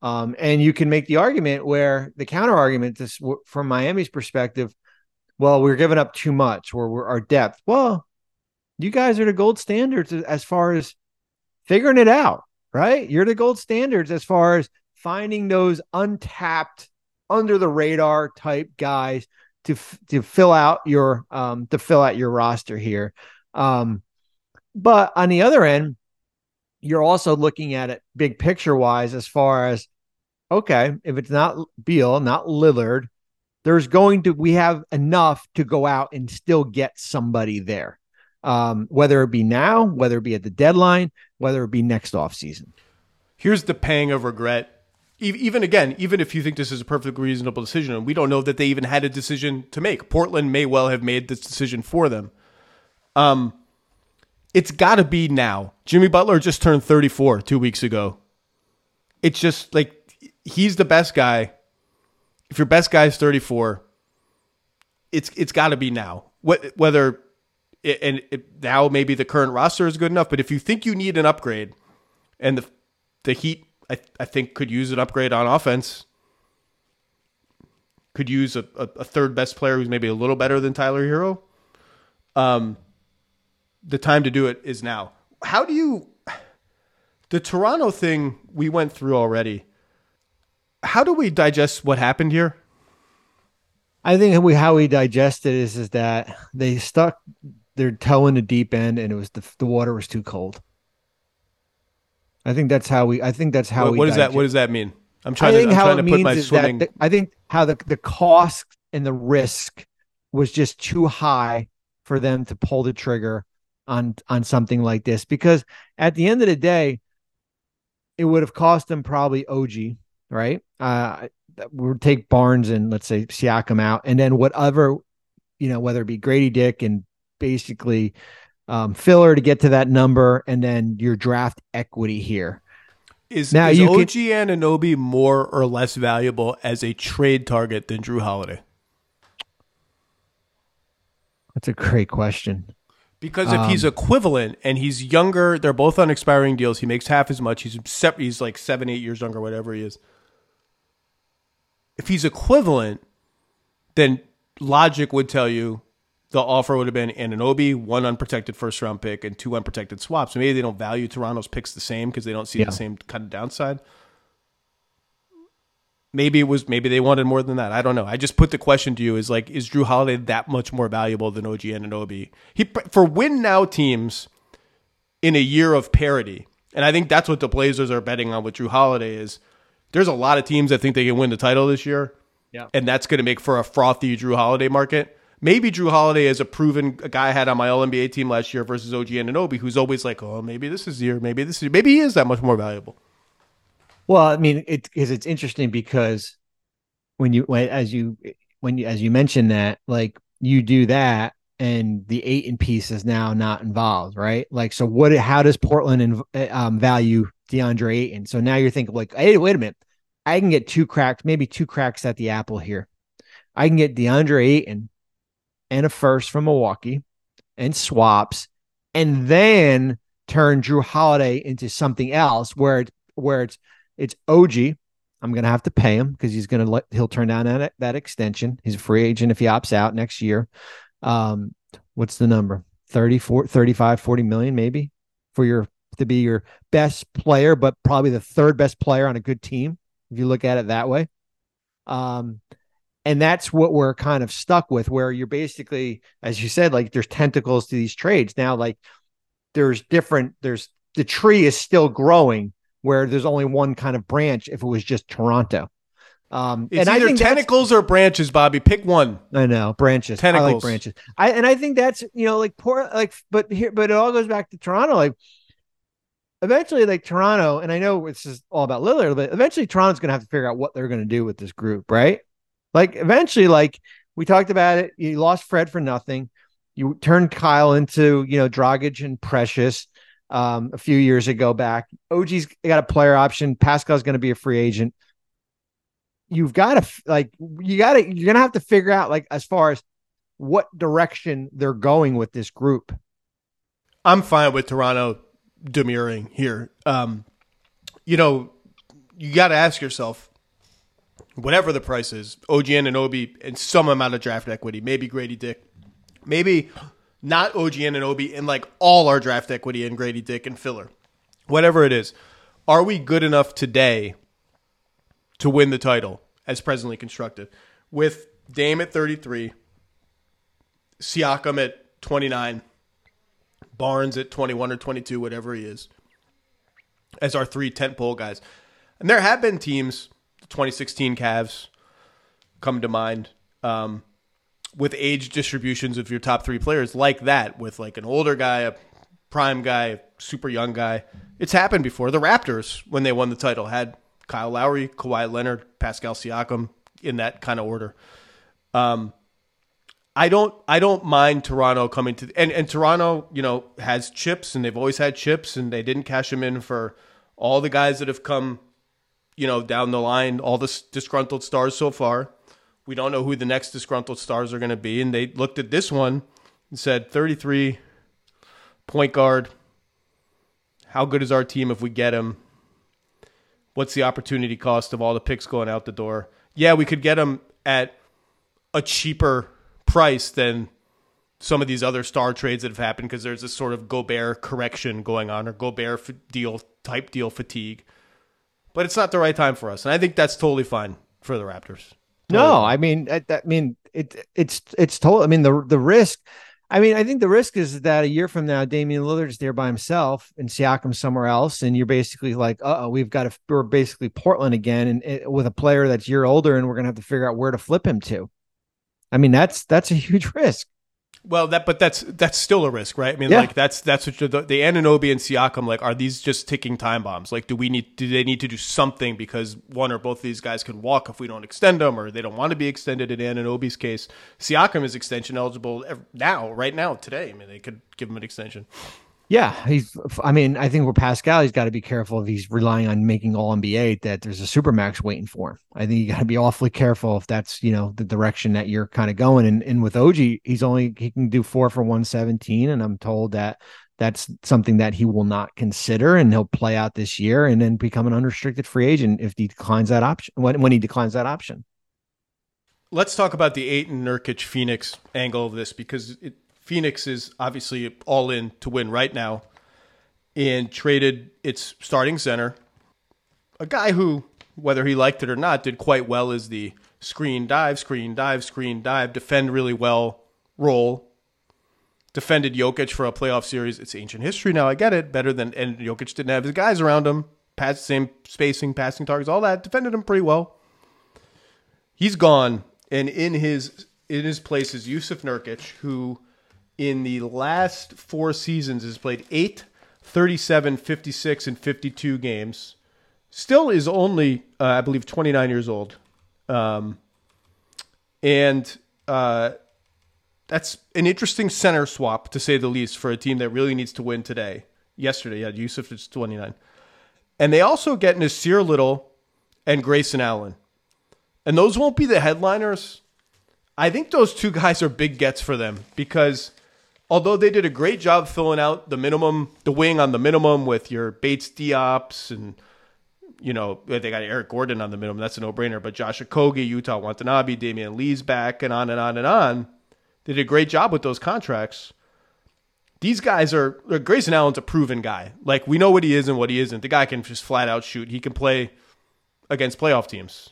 Um, and you can make the argument where the counter argument this from Miami's perspective, well, we're giving up too much or we're our depth. Well, you guys are the gold standards as far as figuring it out, right? You're the gold standards as far as finding those untapped, under the radar type guys to to fill out your um to fill out your roster here. Um, but on the other end, you're also looking at it big picture wise as far as okay, if it's not Beal, not Lillard, there's going to we have enough to go out and still get somebody there. Um, whether it be now, whether it be at the deadline, whether it be next off season. Here's the pang of regret. Even again, even if you think this is a perfectly reasonable decision, and we don't know that they even had a decision to make. Portland may well have made this decision for them. Um, it's got to be now. Jimmy Butler just turned 34 two weeks ago. It's just like he's the best guy if your best guy is 34, it's it's got to be now. What Whether it, and it, now maybe the current roster is good enough, but if you think you need an upgrade, and the the Heat I, I think could use an upgrade on offense, could use a, a, a third best player who's maybe a little better than Tyler Herro. Um, the time to do it is now. How do you the Toronto thing we went through already? How do we digest what happened here? I think we how we digest it is is that they stuck their toe in the deep end and it was the the water was too cold. I think that's how we. I think that's how. What, what does that? What does that mean? I'm trying to. I'm trying to put my swimming. The, I think how the the cost and the risk was just too high for them to pull the trigger on on something like this because at the end of the day, it would have cost them probably OG right? Uh, we would take Barnes and let's say Siakam out, and then whatever, you know, whether it be Gradey Dick and basically um, filler to get to that number, and then your draft equity here. Is, now is you OG can, Anunoby more or less valuable as a trade target than Jrue Holiday? That's a great question. Because if um, he's equivalent and he's younger, they're both on expiring deals. He makes half as much. He's he's like seven, eight years younger, whatever he is if he's equivalent, then logic would tell you the offer would have been Anunoby, one unprotected first round pick, and two unprotected swaps. maybe they don't value Toronto's picks the same because they don't see yeah. the same kind of downside. Maybe it was maybe they wanted more than that. I don't know. I just put the question to you: Is like is Jrue Holiday that much more valuable than OG Anunoby? He for win now teams in a year of parity, and I think that's what the Blazers are betting on with Jrue Holiday. Is there's a lot of teams that think they can win the title this year, Yeah. and that's going to make for a frothy Jrue Holiday market. Maybe Jrue Holiday is a proven a guy I had on my All NBA team last year versus OG Anunoby, who's always like, oh, maybe this is the year, maybe this is maybe he is that much more valuable. Well, I mean, it because it's interesting because when you when, as you when you as you mentioned that like you do that and the in piece is now not involved, right? Like, so what? How does Portland inv- um, value DeAndre Ayton? So now you're thinking like, hey, wait a minute, I can get two cracks, maybe two cracks at the apple here. I can get DeAndre Ayton and a first from Milwaukee and swaps, and then turn Jrue Holiday into something else where it where it's it's OG. I'm gonna have to pay him because he's gonna let he'll turn down that that extension. He's a free agent if he opts out next year. Um, what's the number? 34, 35, 40 million maybe for your to be your best player, but probably the third best player on a good team, if you look at it that way. Um, and that's what we're kind of stuck with, where you're basically, as you said, like there's tentacles to these trades. Now, like there's different, there's the tree is still growing where there's only one kind of branch if it was just Toronto. Um, It's and I either think tentacles or branches, Bobby. Pick one. I know branches. I like Tentacles. branches. I and I think that's you know like poor like but here but it all goes back to Toronto. Like eventually, like Toronto, and I know it's just all about Lillard, but eventually Toronto's going to have to figure out what they're going to do with this group, right? Like eventually, like we talked about it. You lost Fred for nothing. You turned Kyle into you know Dragic and Precious um, a few years ago back. OG's got a player option. Pascal's going to be a free agent. You've got to like you got to you're to have to figure out like as far as what direction they're going with this group. I'm fine with Toronto demurring here. Um, you know, you got to ask yourself, whatever the price is, OG Anunoby and some amount of draft equity, maybe Gradey Dick, maybe not OG Anunoby and like all our draft equity and Gradey Dick and filler, whatever it is. Are we good enough today to win the title as presently constructed with Dame at 33, Siakam at 29? Barnes at 21 or 22, whatever he is, as our three tentpole guys. And there have been teams, the 2016 Cavs come to mind, um, with age distributions of your top three players like that, with like an older guy, a prime guy, super young guy. It's happened before. The Raptors, when they won the title, had Kyle Lowry, Kawhi Leonard, Pascal Siakam in that kind of order. Um, I don't I don't mind Toronto coming to and and Toronto, you know, has chips and they've always had chips and they didn't cash them in for all the guys that have come, you know, down the line, all the disgruntled stars so far. We don't know who the next disgruntled stars are going to be and they looked at this one and said 33 point guard. How good is our team if we get him? What's the opportunity cost of all the picks going out the door? Yeah, we could get him at a cheaper price than some of these other star trades that have happened because there's this sort of Gobert correction going on or Gobert deal type deal fatigue. But it's not the right time for us, and I think that's totally fine for the Raptors. No, I mean, I, I mean, it, it's, it's total. I mean, the, the risk, I mean, I think the risk is that a year from now, Damian Lillard's there by himself and Siakam somewhere else. And you're basically like, uh oh, we've got to, we're basically Portland again. And it, with a player that's year older and we're to have to figure out where to flip him to. I mean, that's, that's a huge risk. Well, that but that's that's still a risk, right? I mean, Yeah. like that's that's what you're, the the Anunoby and Siakam like are these just ticking time bombs? Like, do we need do they need to do something because one or both of these guys can walk if we don't extend them, or they don't want to be extended in Anunoby's case? Siakam is extension eligible now, right now, today. I mean, they could give him an extension. Yeah, he's. I mean, I think with Pascal, he's got to be careful if he's relying on making All NBA that there's a supermax waiting for him. I think you got to be awfully careful if that's you know the direction that you're kind of going. And and with OG, he's only he can do four for one seventeen, and I'm told that that's something that he will not consider, and he'll play out this year and then become an unrestricted free agent if he declines that option when when he declines that option. Let's talk about the Ayton Nurkic Phoenix angle of this because it, Phoenix is obviously all in to win right now and traded its starting center, a guy who whether he liked it or not, did quite well as the screen dive, screen dive, screen dive, defend really well role. Defended Jokic for a playoff series. It's ancient history now. I get it. Better than and Jokic didn't have his guys around him. Pass same spacing, passing targets, all that. Defended him pretty well. He's gone, and in his in his place is Jusuf Nurkic, who in the last four seasons has played 8, 37, 56, and 52 games. Still is only, uh, I believe, 29 years old. Um, and uh, that's an interesting center swap, to say the least, for a team that really needs to win today. Yesterday, yeah, Jusuf is 29. And they also get Nassir Little and Grayson Allen. And those won't be the headliners. I think those two guys are big gets for them because although they did a great job filling out the minimum, the wing on the minimum with your Bates Diops and you know they got Eric Gordon on the minimum. That's a no brainer. But Josh Okogie, Yuta Watanabe, Damion Lee's back, and on and on and on. They did a great job with those contracts. These guys are Grayson Allen's a proven guy. Like we know what he is and what he isn't. The guy can just flat out shoot. He can play against playoff teams.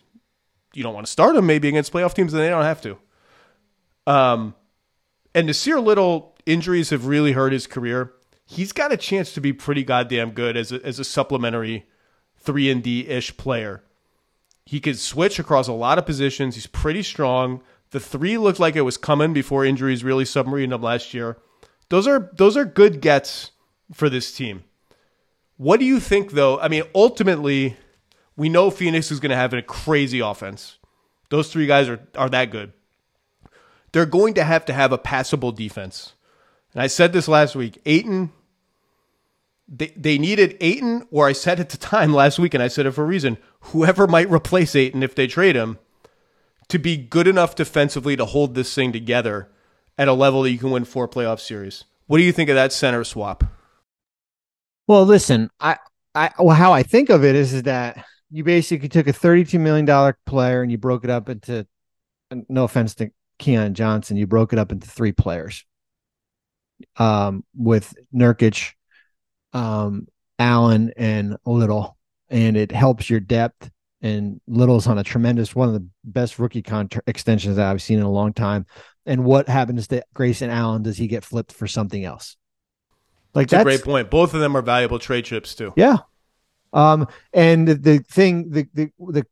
You don't want to start him maybe against playoff teams, and they don't have to. Um, and Nassir Little injuries have really hurt his career. He's got a chance to be pretty goddamn good as a, as a supplementary three and D ish player. He could switch across a lot of positions. He's pretty strong. The three looked like it was coming before injuries really submarined him last year. Those are those are good gets for this team. What do you think though? I mean, ultimately, we know Phoenix is going to have a crazy offense. Those three guys are are that good. They're going to have to have a passable defense. And I said this last week. Ayton they, they needed Ayton, or I said at the time last week, and I said it for a reason, whoever might replace Ayton if they trade him, to be good enough defensively to hold this thing together at a level that you can win four playoff series. What do you think of that center swap? Well, listen, I, I, well, how I think of it is, is that you basically took a $32 million player and you broke it up into, no offense to Keon Johnson, you broke it up into three players. Um, with Nurkic, um, Allen and Little, and it helps your depth. And Little's on a tremendous one of the best rookie contract extensions that I've seen in a long time. And what happens to Grayson Allen? Does he get flipped for something else? Like that's, that's a great point. Both of them are valuable trade chips too. Yeah. Um, and the, the thing, the the the,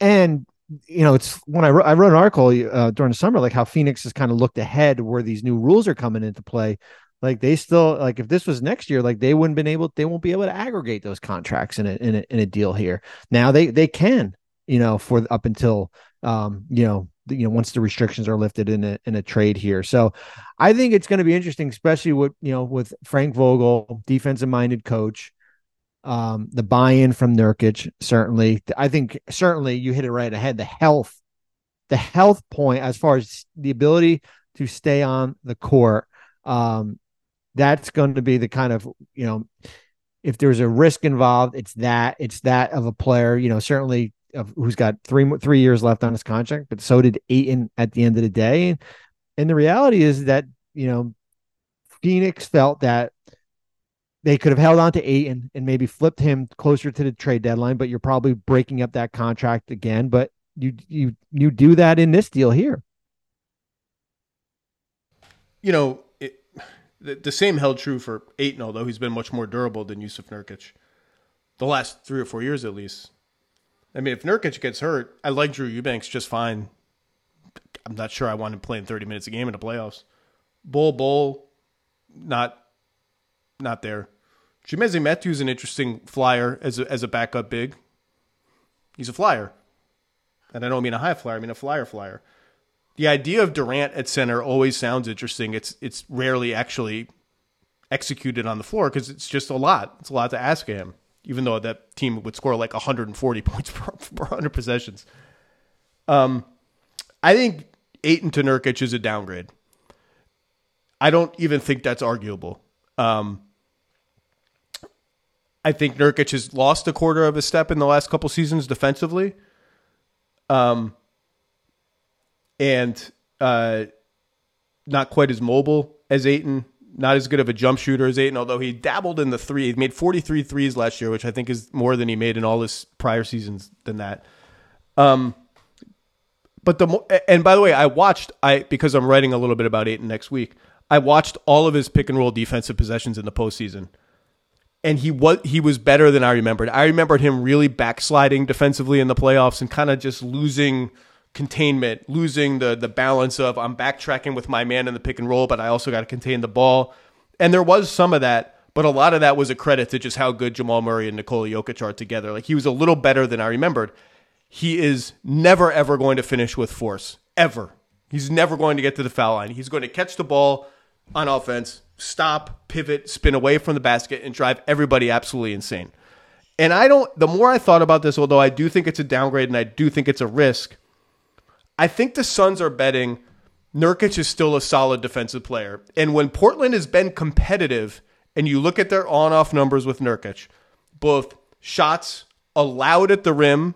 and you know, it's when I wrote, I wrote an article uh, during the summer, like how Phoenix has kind of looked ahead where these new rules are coming into play like they still like if this was next year, like they wouldn't been able, they won't be able to aggregate those contracts in a in a, in a deal here. Now they they can, you know, for up until um, you know, you know, once the restrictions are lifted in a in a trade here. So I think it's going to be interesting, especially with you know with Frank Vogel, defensive minded coach. Um, the buy-in from Nurkic certainly. I think certainly you hit it right ahead. The health, the health point as far as the ability to stay on the court um, that's going to be the kind of you know if there's a risk involved it's that it's that of a player you know certainly of, who's got three three years left on his contract but so did Ayton at the end of the day and the reality is that you know Phoenix felt that they could have held on to Ayton and maybe flipped him closer to the trade deadline but you're probably breaking up that contract again but you you you do that in this deal here you know the, the same held true for Ayton, although he's been much more durable than Jusuf Nurkic. The last three or four years, at least. I mean, if Nurkic gets hurt, I like Drew Eubanks just fine. I'm not sure I want him playing 30 minutes a game in the playoffs. Bull, bull, not not there. Chimezie Metu is an interesting flyer as a, as a backup big. He's a flyer. And I don't mean a high flyer, I mean a flyer flyer the idea of Durant at center always sounds interesting. It's it's rarely actually executed on the floor because it's just a lot. It's a lot to ask of him, even though that team would score like 140 points per, per 100 possessions. Um, I think Ayton to Nurkic is a downgrade. I don't even think that's arguable. Um, I think Nurkic has lost a quarter of a step in the last couple seasons defensively. Um, and uh, not quite as mobile as Ayton. not as good of a jump shooter as Ayton, although he dabbled in the three. He made 43 threes last year, which I think is more than he made in all his prior seasons than that. Um, but the and by the way, I watched I because I'm writing a little bit about Ayton next week. I watched all of his pick and roll defensive possessions in the postseason, and he was he was better than I remembered. I remembered him really backsliding defensively in the playoffs and kind of just losing containment, losing the the balance of I'm backtracking with my man in the pick and roll, but I also got to contain the ball. And there was some of that, but a lot of that was a credit to just how good Jamal Murray and Nikola Jokic are together. Like he was a little better than I remembered he is never ever going to finish with force ever. He's never going to get to the foul line. He's going to catch the ball on offense, stop, pivot, spin away from the basket, and drive everybody absolutely insane. And I don't, the more I thought about this, although I do think it's a downgrade and I do think it's a risk, I think the Suns are betting Nurkic is still a solid defensive player. And when Portland has been competitive, and you look at their on off numbers with Nurkic, both shots allowed at the rim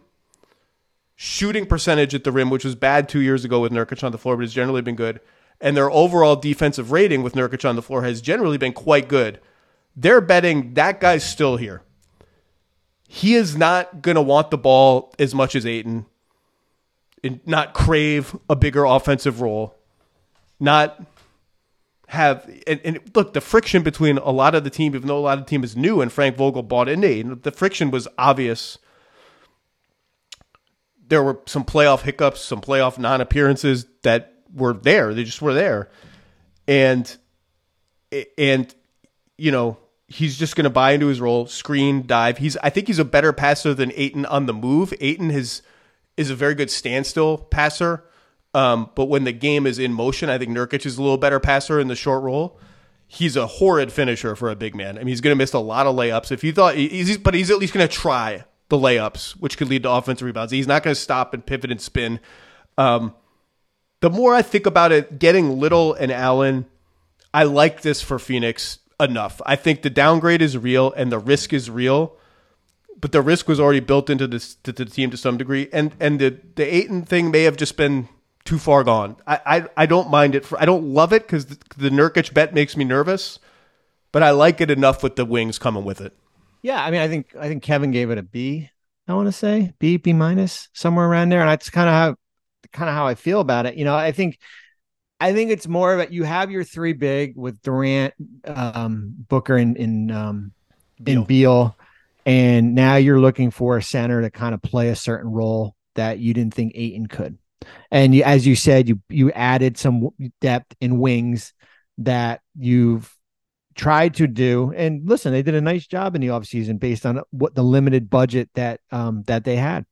shooting percentage at the rim, which was bad two years ago with Nurkic on the floor, but has generally been good. And their overall defensive rating with Nurkic on the floor has generally been quite good. They're betting that guy's still here. He is not going to want the ball as much as Ayton, and not crave a bigger offensive role, not have and, and, look the friction between a lot of the team, even though a lot of the team is new and Frank Vogel bought into Ayton, the friction was obvious there were some playoff hiccups, some playoff non appearances that were there. They just were there. And and you know, he's just going to buy into his role, screen, dive. He's I think he's a better passer than Ayton on the move. Ayton has is a very good standstill passer. Um, but when the game is in motion, I think Nurkic is a little better passer in the short roll. He's a horrid finisher for a big man. I mean, he's going to miss a lot of layups. If you thought he's, but he's at least going to try the layups, which could lead to offensive rebounds. He's not going to stop and pivot and spin. Um, the more I think about it, getting Little and Allen, I like this for Phoenix enough. I think the downgrade is real and the risk is real, but the risk was already built into this to the team to some degree. And and the the Ayton thing may have just been too far gone. I I, I don't mind it. For, I don't love it because the, the Nurkic bet makes me nervous, but I like it enough with the wings coming with it. Yeah, I mean, I think I think Kevin gave it a B. I want to say B, B minus, somewhere around there, and that's kind of how kind of how I feel about it. You know, I think I think it's more of a you have your three big with Durant, um, Booker, and in um, in Beal, and now you're looking for a center to kind of play a certain role that you didn't think Ayton could. And you, as you said, you you added some depth in wings that you've tried to do and listen they did a nice job in the offseason based on what the limited budget that um that they had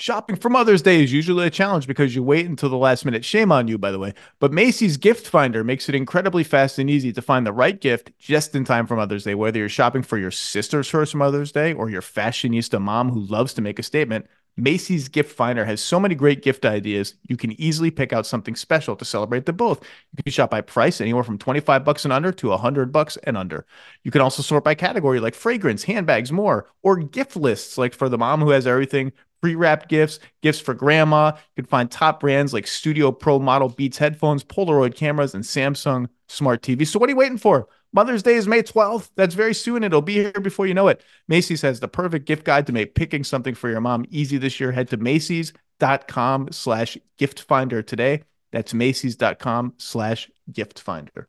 Shopping for Mother's Day is usually a challenge because you wait until the last minute. Shame on you, by the way. But Macy's Gift Finder makes it incredibly fast and easy to find the right gift just in time for Mother's Day. Whether you're shopping for your sister's first Mother's Day or your fashionista mom who loves to make a statement, Macy's Gift Finder has so many great gift ideas. You can easily pick out something special to celebrate them both. You can shop by price, anywhere from 25 bucks and under to 100 bucks and under. You can also sort by category like fragrance, handbags, more, or gift lists like for the mom who has everything pre-wrapped gifts, gifts for grandma. You can find top brands like Studio Pro model Beats headphones, Polaroid cameras, and Samsung smart TVs. So what are you waiting for? Mother's Day is May 12th. That's very soon. It'll be here before you know it. Macy's has the perfect gift guide to make picking something for your mom easy this year. Head to Macy's.com slash gift finder today. That's Macy's.com slash gift finder.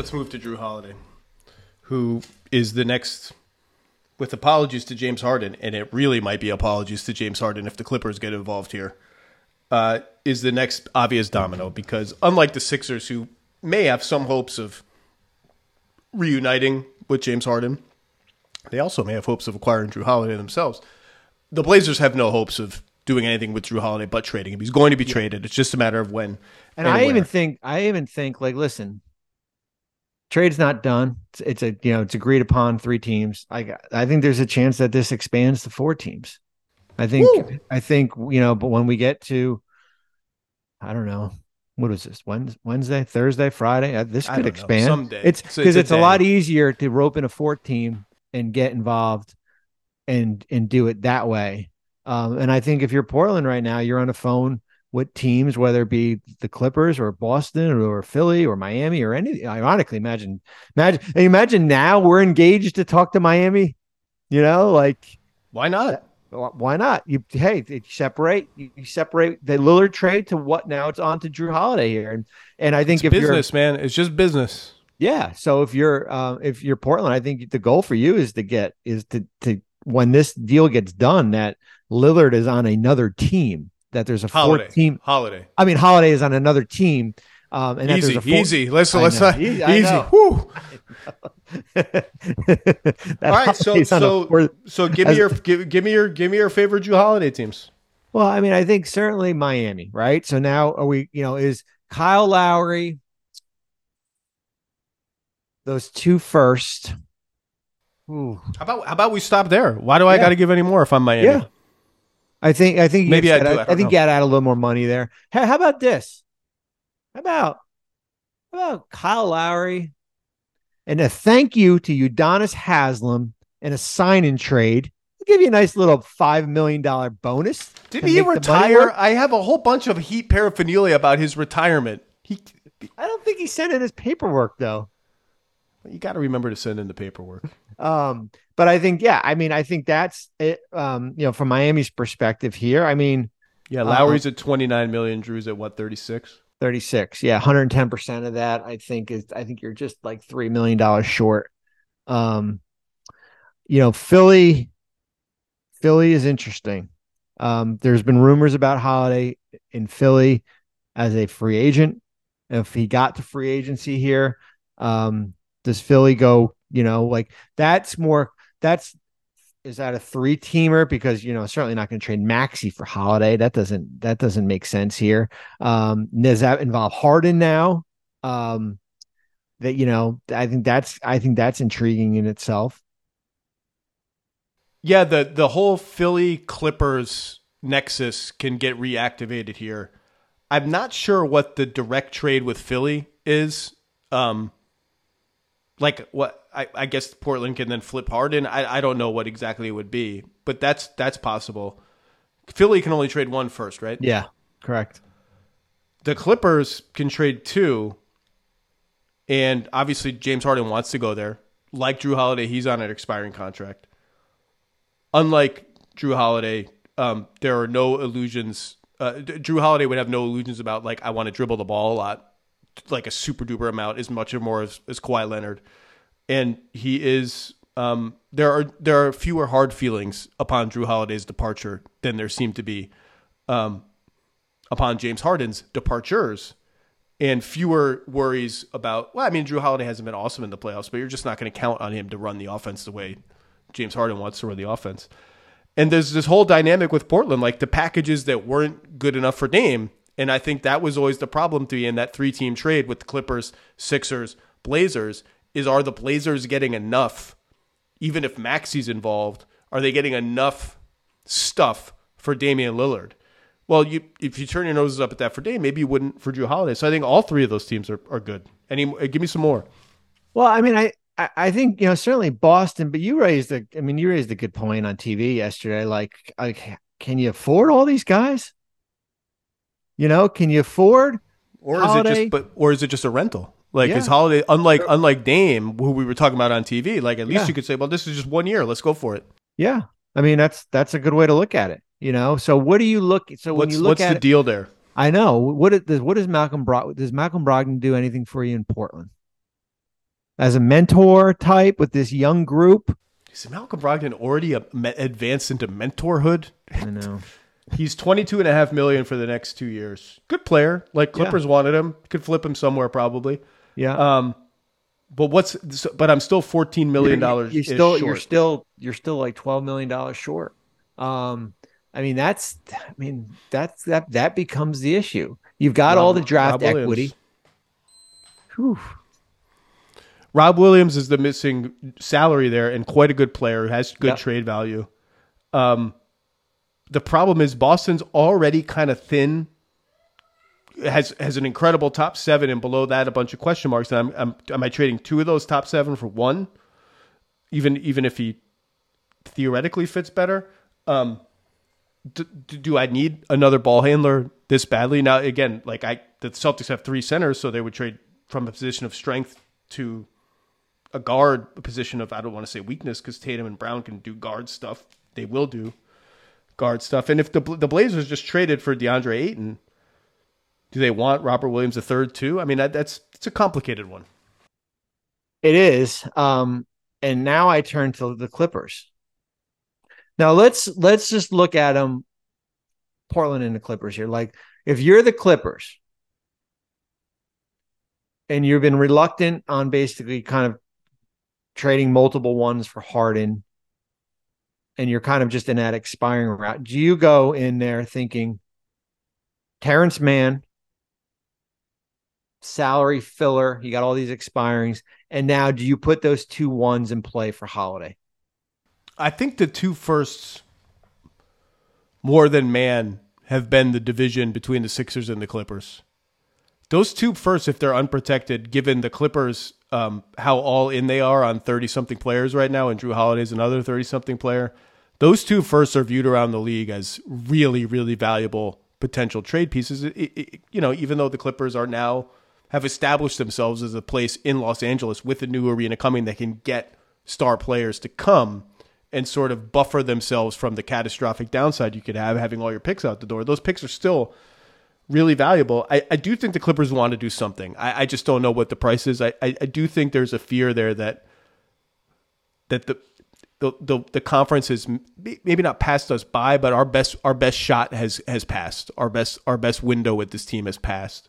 let's move to Jrue Holiday. who is the next, with apologies to James Harden, and it really might be apologies to James Harden if the Clippers get involved here, uh, is the next obvious domino because unlike the Sixers, who may have some hopes of reuniting with James Harden, they also may have hopes of acquiring Jrue Holiday themselves. The Blazers have no hopes of doing anything with Jrue Holiday but trading him. He's going to be traded. It's just a matter of when. And I even think I even think like listen, trade's not done. It's, it's, a you know it's agreed upon three teams. I I think there's a chance that this expands to four teams. I think Woo. I think you know, but when we get to, I don't know, what is this Wednesday, Thursday, Friday? Uh, this could expand. Know, someday. It's because it's, it's a, a lot easier to rope in a fourth team and get involved and and do it that way. Um, and I think if you're Portland right now, you're on the phone with teams, whether it be the Clippers or Boston or Philly or Miami or any. Ironically, imagine, imagine, imagine now we're engaged to talk to Miami. You know, like why not? Why not? You hey, you separate you, separate the Lillard trade to what now? It's on to Jrue Holiday here, and and I think it's if business, man, it's just business. Yeah. So if you're uh, if you're Portland, I think the goal for you is to get is to to when this deal gets done that Lillard is on another team that there's a holiday. fourth team. Holiday. I mean, Holiday is on another team. Um, and easy, four- easy. Let's let's uh, easy. easy. Woo. All right, so so so give me your give, give me your give me your favorite Jrue Holiday teams. Well, I mean, I think certainly Miami, right? So now are we? You know, is Kyle Lowry those two first? Ooh. How about how about we stop there? Why do I yeah. got to give any more if I'm Miami? Yeah. I think I think maybe I do. I, I, think you got to add a little more money there. Hey, how about this? How about how about Kyle Lowry and a thank you to Udonis Haslam and a sign in trade? I'll give you a nice little five million dollar bonus. Did he retire? I have a whole bunch of heat paraphernalia about his retirement. He, I don't think he sent in his paperwork though. You got to remember to send in the paperwork. Um, but I think, yeah, I mean, I think that's it. Um, you know, from Miami's perspective here, I mean, yeah, Lowry's uh, at 29 million, Jrue's at what, 36? 36. Yeah, 110% of that, I think, is, I think you're just like $3 million short. Um, you know, Philly, Philly is interesting. Um, there's been rumors about Holiday in Philly as a free agent. If he got to free agency here, um, does Philly go, you know, like that's more that's is that a three teamer because you know certainly not going to trade Maxey for Holiday. That doesn't that doesn't make sense here. Um, does that involve Harden now? Um, that you know, I think that's I think that's intriguing in itself. Yeah, the the whole Philly Clippers nexus can get reactivated here. I'm not sure what the direct trade with Philly is. Um, like what I, I, guess Portland can then flip Harden. I, I don't know what exactly it would be, but that's that's possible. Philly can only trade one first, right? Yeah, correct. The Clippers can trade two, and obviously James Harden wants to go there. Like Jrue Holiday, he's on an expiring contract. Unlike Jrue Holiday, um, there are no illusions. Uh, Jrue Holiday would have no illusions about like I want to dribble the ball a lot like a super duper amount as much or more as, as Kawhi Leonard, and he is. Um, there are there are fewer hard feelings upon Jrue Holiday's departure than there seem to be um, upon James Harden's departures, and fewer worries about. Well, I mean, Jrue Holiday hasn't been awesome in the playoffs, but you're just not going to count on him to run the offense the way James Harden wants to run the offense. And there's this whole dynamic with Portland, like the packages that weren't good enough for Dame and I think that was always the problem to be in that three team trade with the Clippers, Sixers, Blazers is are the Blazers getting enough, even if Maxey's involved, are they getting enough stuff for Damian Lillard? Well, you if you turn your noses up at that for Dame, maybe you wouldn't for Jrue Holiday. So I think all three of those teams are, are good. Any uh, give me some more. Well, I mean, I I think you know certainly Boston, but you raised a I mean you raised a good point on TV yesterday. Like, like can you afford all these guys? You know, can you afford? Or is it just but or is it just a rental? Like yeah. is Holiday unlike unlike Dame, who we were talking about on TV, like at least yeah. you could say, well, this is just one year. Let's go for it. Yeah. I mean, that's that's a good way to look at it. You know, so what do you look? So when what's, you look what's at the it, deal there? I know what does what does Malcolm Brog does Malcolm Brogdon do anything for you in Portland? as a mentor type with this young group. Is Malcolm Brogdon already a, advanced into mentorhood? I know. He's 22 and a half million for the next two years. Good player. Like Clippers wanted him. Could flip him somewhere probably. Yeah. Um, but what's but I'm still 14 million dollars. You're still you're still you're still like 12 million dollars short. Um, I mean that's I mean that's that that becomes the issue. You've got all the draft Rob equity. Whew. Rob Williams is the missing salary there, and quite a good player. Who has good Yep. trade value. Um, the problem is Boston's already kind of thin. Has has an incredible top seven, and below that a bunch of question marks. And I'm, I'm am I trading two of those top seven for one? Even even if he theoretically fits better. Um, do, do I need another ball handler this badly? Now again, like I the Celtics have three centers, so they would trade from a position of strength to a guard a position of I don't want to say weakness because Tatum and Brown can do guard stuff. They will do guard stuff. And if the the Blazers just traded for DeAndre Ayton, do they want Robert Williams a third too? I mean, that, that's it's a complicated one. It is. Um, and now I turn to the Clippers. Now let's let's just look at them, Portland and the Clippers here. Like if you're the Clippers and you've been reluctant on basically kind of trading multiple ones for Harden, and you're kind of just in that expiring route, do you go in there thinking Terrence Mann, salary filler, you got all these expirings, and now do you put those two ones in play for Holiday? I think the two firsts, more than Mann, have been the division between the Sixers and the Clippers. Those two firsts, if they're unprotected, given the Clippers um, how all in they are on thirty something players right now, and Jrue Holiday's another thirty something player, those two firsts are viewed around the league as really, really valuable potential trade pieces. It, it, you know, even though the Clippers are now have established themselves as a place in Los Angeles with a new arena coming that can get star players to come and sort of buffer themselves from the catastrophic downside you could have having all your picks out the door. Those picks are still really valuable. I, I do think the Clippers want to do something. I, I just don't know what the price is. I, I, I do think there's a fear there that that the the, the, the conference has maybe not passed us by, but our best our best shot has has passed. Our best our best window with this team has passed.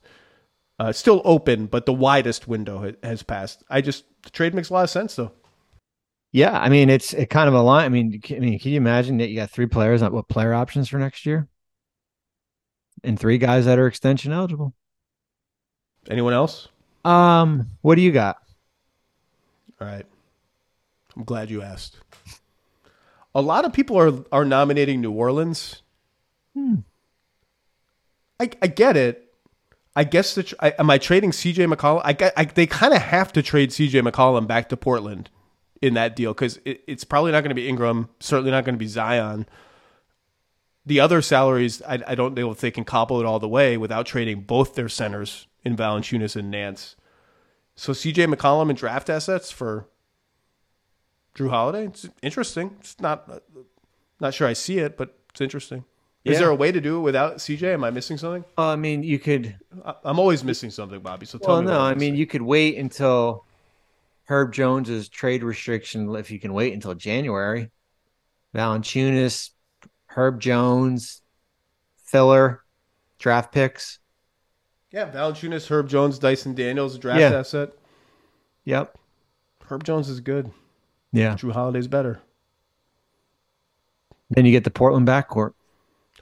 Uh, still open, but the widest window has passed. I just the trade makes a lot of sense though. Yeah, I mean it's it kind of a line. I mean, I mean, can you imagine that you got three players on what player options for next year, and three guys that are extension eligible? Anyone else? Um, what do you got? All right. I'm glad you asked. A lot of people are are nominating New Orleans. Hmm. I I get it. I guess the I, am I trading CJ McCollum? I, I they kind of have to trade CJ McCollum back to Portland in that deal because it, it's probably not going to be Ingram. Certainly not going to be Zion. The other salaries, I, I don't know if they can cobble it all the way without trading both their centers in Valanciunas and Nance. So CJ McCollum and draft assets for Jrue Holiday. It's interesting. It's not not sure I see it, but it's interesting. Is Yeah. there a way to do it without CJ? Am I missing something? Uh, I mean, you could. I- I'm always missing something, Bobby. So tell Well, me. no, I'm mean, you could wait until Herb Jones's trade restriction. If you can wait until January, Valanciunas, Herb Jones, filler, draft picks. yeah, Valanciunas, Herb Jones, Dyson Daniels, draft Yeah. asset. Yep. Herb Jones is good. Yeah. Jrue Holiday's better. Then you get the Portland backcourt.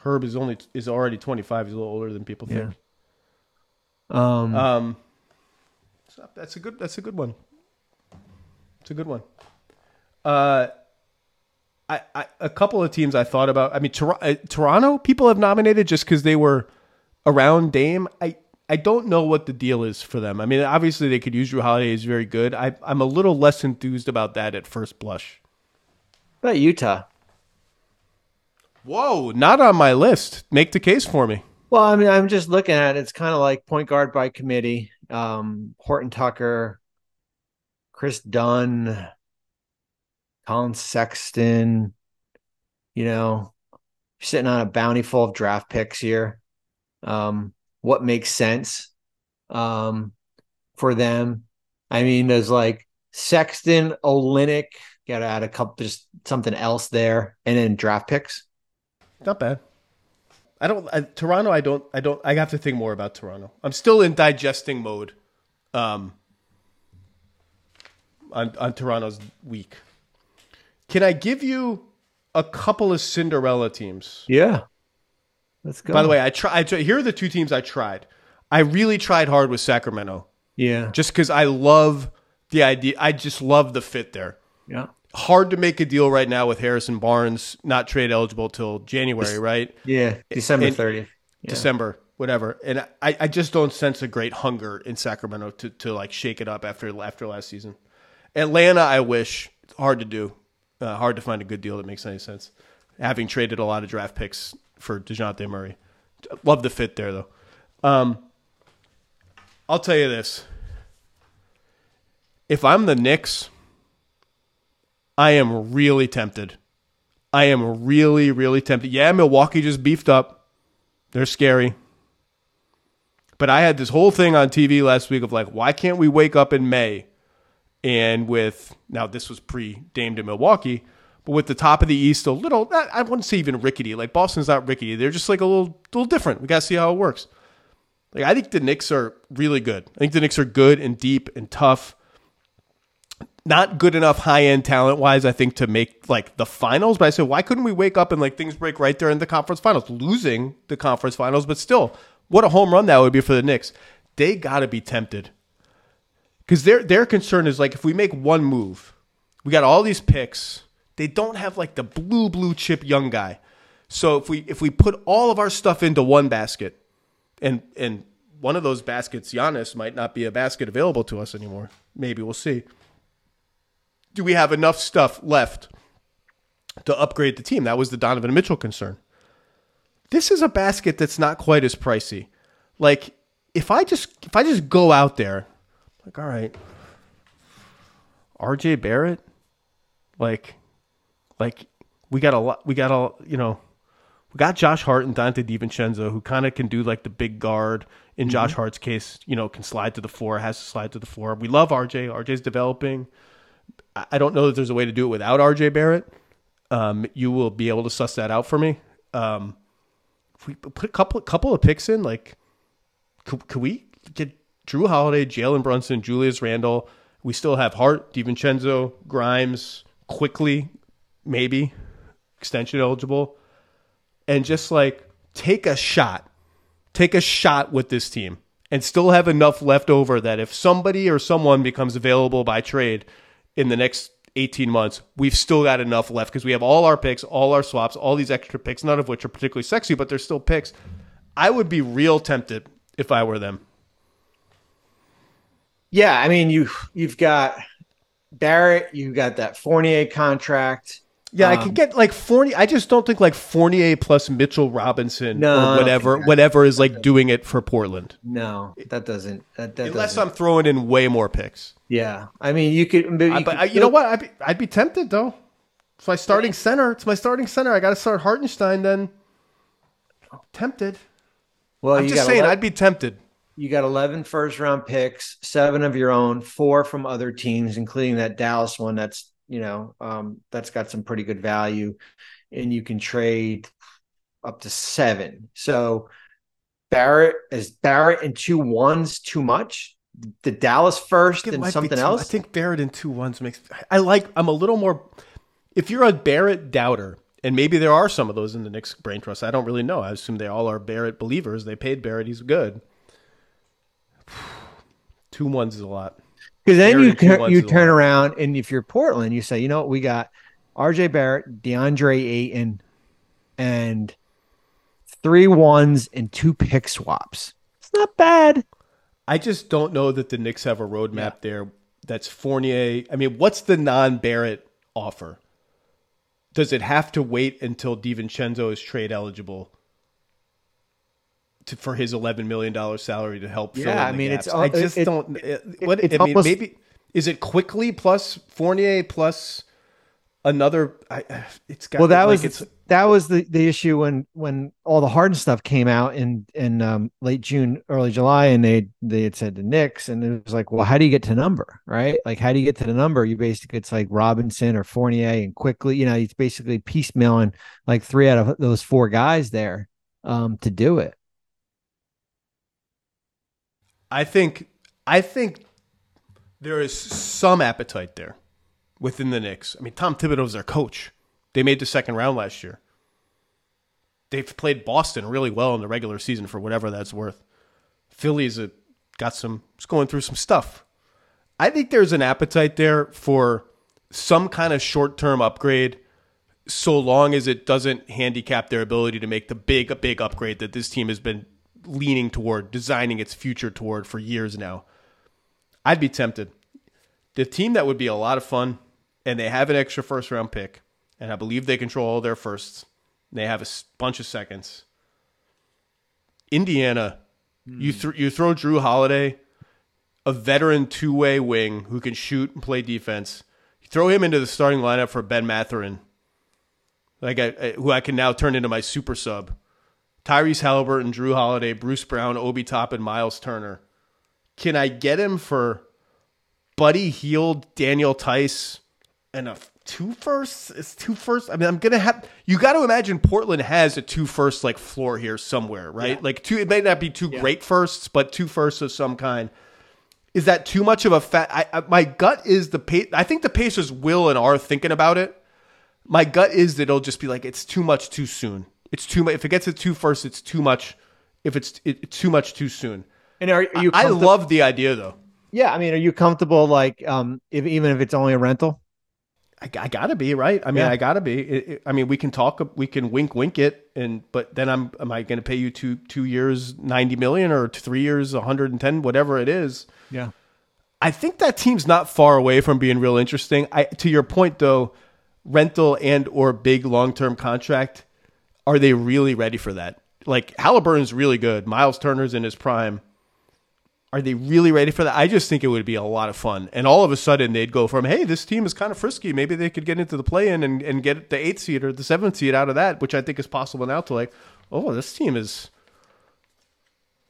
Herb is only is already 25. He's a little older than people think. Um, Um, so that's a good. That's a good one. It's a good one. Uh, I, I a couple of teams I thought about. I mean, Tor- uh, Toronto people have nominated just because they were around Dame. I I don't know what the deal is for them. I mean, obviously they could use Jrue Holiday. He's very good. I I'm a little less enthused about that at first blush. What about Utah. Whoa, not on my list. Make the case for me. Well, I mean, I'm just looking at it. It's kind of like point guard by committee. Um, Horton Tucker, Kris Dunn, Collin Sexton. You know, sitting on a bounty full of draft picks here. Um, what makes sense um, for them? I mean, there's like Sexton, Olynyk, got to add a couple, just something else there, and then draft picks. Not bad. I don't I, Toronto. I don't. I don't. I have to think more about Toronto. I'm still in digesting mode. Um. On on Toronto's week. Can I give you a couple of Cinderella teams? Yeah. Let's go. By the way, I try. I try. Here are the two teams I tried. I really tried hard with Sacramento, yeah. just because I love the idea. I just love the fit there. Yeah. Hard to make a deal right now with Harrison Barnes not trade eligible till January, right? Yeah. December And- 30th. Yeah. December, whatever. And I, I just don't sense a great hunger in Sacramento to, to like shake it up after after last season. Atlanta, I wish it's hard to do, uh, hard to find a good deal that makes any sense. Having traded a lot of draft picks for Dejounte Murray, love the fit there though. Um, I'll tell you this: if I'm the Knicks, I am really tempted. I am really, really tempted. Yeah, Milwaukee just beefed up. They're scary. But I had this whole thing on TV last week of like, why can't we wake up in May and with now this was pre Dame to Milwaukee, but with the top of the East a little, I wouldn't say even rickety. Like Boston's not rickety. They're just like a little, little different. We got to see how it works. Like I think the Knicks are really good. I think the Knicks are good and deep and tough. Not good enough high end talent wise, I think, to make like the finals. But I said, why couldn't we wake up and like things break right there in the conference finals, losing the conference finals, but still, what a home run that would be for the Knicks. They got to be tempted because their their concern is like if we make one move, we got all these picks. They don't have like the blue blue chip young guy. So if we if we put all of our stuff into one basket, and and one of those baskets, Giannis might not be a basket available to us anymore. Maybe we'll see. Do we have enough stuff left to upgrade the team? That was the Donovan Mitchell concern. This is a basket that's not quite as pricey. Like if I just if I just go out there, like all right, RJ Barrett, like like we got a lot we got a you know we got Josh Hart and Donte DiVincenzo who kind of can do like the big guard. In Josh Hart's case, you know, can slide to the floor, has to slide to the floor. We love RJ. RJ's developing. I I don't know that there's a way to do it without RJ Barrett. Um, you will be able to suss that out for me. Um, if we put a couple couple of picks in, like, could, could we get Jrue Holiday, Jalen Brunson, Julius Randle? We still have Hart, DiVincenzo, Grimes, Quickley, maybe extension eligible, and just like take a shot, take a shot with this team, and still have enough left over that if somebody or someone becomes available by trade in the next 18 months, we've still got enough left because we have all our picks, all our swaps, all these extra picks, none of which are particularly sexy, but they're still picks. I would be real tempted if I were them. Yeah, I mean you you've got Barrett, you've got that Fournier contract. Yeah, I can um, get like Fournier. I just don't think like Fournier plus Mitchell Robinson No, or whatever, whatever is like doing it for Portland. No, that doesn't. That, that Unless doesn't. I'm throwing in way more picks. Yeah, I mean you could. but You, I- could I, you know what? I'd be, I'd be tempted though. It's my starting center. It's my starting center. I got to start Hartenstein then. I'm Tempted. Well, I'm you just saying, 11 I'd be tempted. You got 11 first round picks, seven of your own, four from other teams, including that Dallas one. That's you know um, that's got some pretty good value, and you can trade up to seven. So Barrett is Barrett and two ones too much. The Dallas first and something else. I think Barrett and two ones makes. I like. I'm a little more. If you're a Barrett doubter, and maybe there are some of those in the Knicks brain trust, I don't really know. I assume they all are Barrett believers. They paid Barrett. He's good. Two ones is a lot. Because then you tur- you turn around and if you're Portland, you say, you know what, we got R.J. Barrett, DeAndre Ayton, and three ones and two pick swaps. It's not bad. I just don't know that the Knicks have a roadmap there that's Fournier. I mean, what's the non Barrett offer? Does it have to wait until DiVincenzo is trade eligible to, for his eleven million dollars salary to help? fill Yeah, in I mean, gaps? it's I just it- don't. It, what it's I mean, almost- maybe is it Quickley plus Fournier plus another. I, it's got well, that like was it's that was the the issue when when all the Harden stuff came out in in um, late June, early July, and they they had said the Knicks, and it was like, well, how do you get to number, right? Like, how do you get to the number? You basically it's like Robinson or Fournier, and Quickley, you know, it's basically piecemealing like three out of those four guys there um, to do it. I think I think there is some appetite there within the Knicks. I mean, Tom Thibodeau's their coach. They made the second round last year. They've played Boston really well in the regular season for whatever that's worth. Philly's a, got some, it's going through some stuff. I think there's an appetite there for some kind of short term upgrade so long as it doesn't handicap their ability to make the big, big upgrade that this team has been leaning toward, designing its future toward for years now. I'd be tempted. The team that would be a lot of fun, and they have an extra first round pick, and I believe they control all their firsts. They have a bunch of seconds. Indiana, you hmm. th- you throw Jrue Holiday, a veteran two way wing who can shoot and play defense. You throw him into the starting lineup for Ben Mathurin, like I, I- who I can now turn into my super sub. Tyrese Halliburton, Jrue Holiday, Bruce Brown, Obi Toppin, Miles Turner. Can I get him for Buddy Hield, Daniel Theis, and a two firsts? It's two firsts. I mean, I'm gonna have. You got to imagine Portland has a two first like floor here somewhere, right? Like two. It may not be two great firsts, but two firsts of some kind. Is that too much of a fat? I, I, my gut is the pa- I think the Pacers will and are thinking about it. My gut is that it'll just be like it's too much too soon. It's too much. If it gets to two first, it's too much. If it's it, it's too much too soon. And are, are you? I comfortable- love the idea though. Yeah, I mean, are you comfortable like um if even if it's only a rental? I, I gotta be right. I mean, Yeah. I gotta be. It, it- I mean, we can talk. We can wink, wink it, and but then I'm. Am I going to pay you two two years ninety million or three years one hundred and ten, whatever it is? Yeah. I think that team's not far away from being real interesting. I to your point though, rental and or big long term contract, are they really ready for that? Like Halliburton's really good. Miles Turner's in his prime. Are they really ready for that? I just think it would be a lot of fun. And all of a sudden they'd go from, hey, this team is kind of frisky. Maybe they could get into the play in and, and get the eighth seed or the seventh seed out of that, which I think is possible now to like, oh, this team is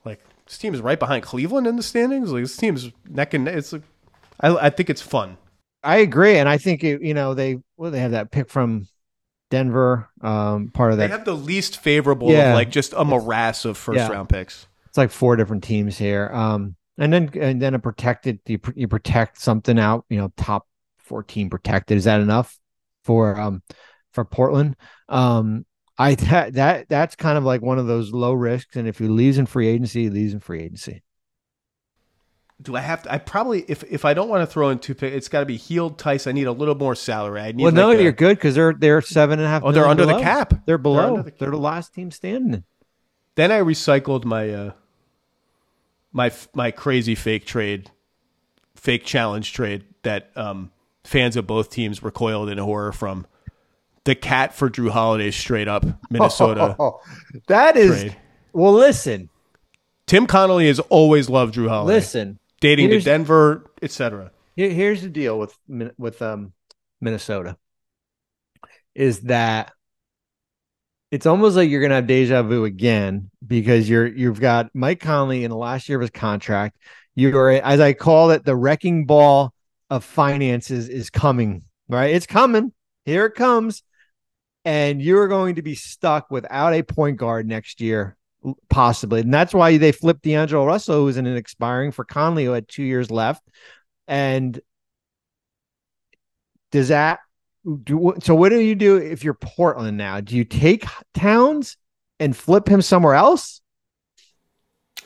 like this team is right behind Cleveland in the standings. Like this team is neck and neck. It's like, I, I think it's fun. I agree, and I think it, you know they well they have that pick from Denver, um, part of that. They have the least favorable Yeah. of like just a morass of first Yeah. round picks. It's like four different teams here, um, and then and then a protected you, pr- you protect something out, you know, top fourteen protected. Is that enough for um for Portland? Um, I that that that's kind of like one of those low risks, and if he leaves in free agency, he leaves in free agency. Do I have to? I probably if if I don't want to throw in two picks, it's got to be Hield. Theis. I need a little more salary. I need. Well, no, like a- you're good because they're they're seven and a half. Oh, they're under the cap. They're They're below. the They're the last team standing. Then I recycled my uh my my crazy fake trade, fake challenge trade that um fans of both teams recoiled in horror from. The cat for Jrue Holiday straight up Minnesota Oh, that is trade. well. Listen, Tim Connolly has always loved Jrue Holiday. listen. Dating to Denver, etc. Here, here's the deal with with um Minnesota is that it's almost like you're gonna have deja vu again because you're you've got Mike Conley in the last year of his contract. You're as I call it, the wrecking ball of finances is coming. Right, it's coming. Here it comes, and you're going to be stuck without a point guard next year, possibly, and that's why they flipped D'Angelo Russell, who's in an expiring for Conley, who had two years left. And does that do so? What do you do if you're Portland now? Do you take Towns and flip him somewhere else?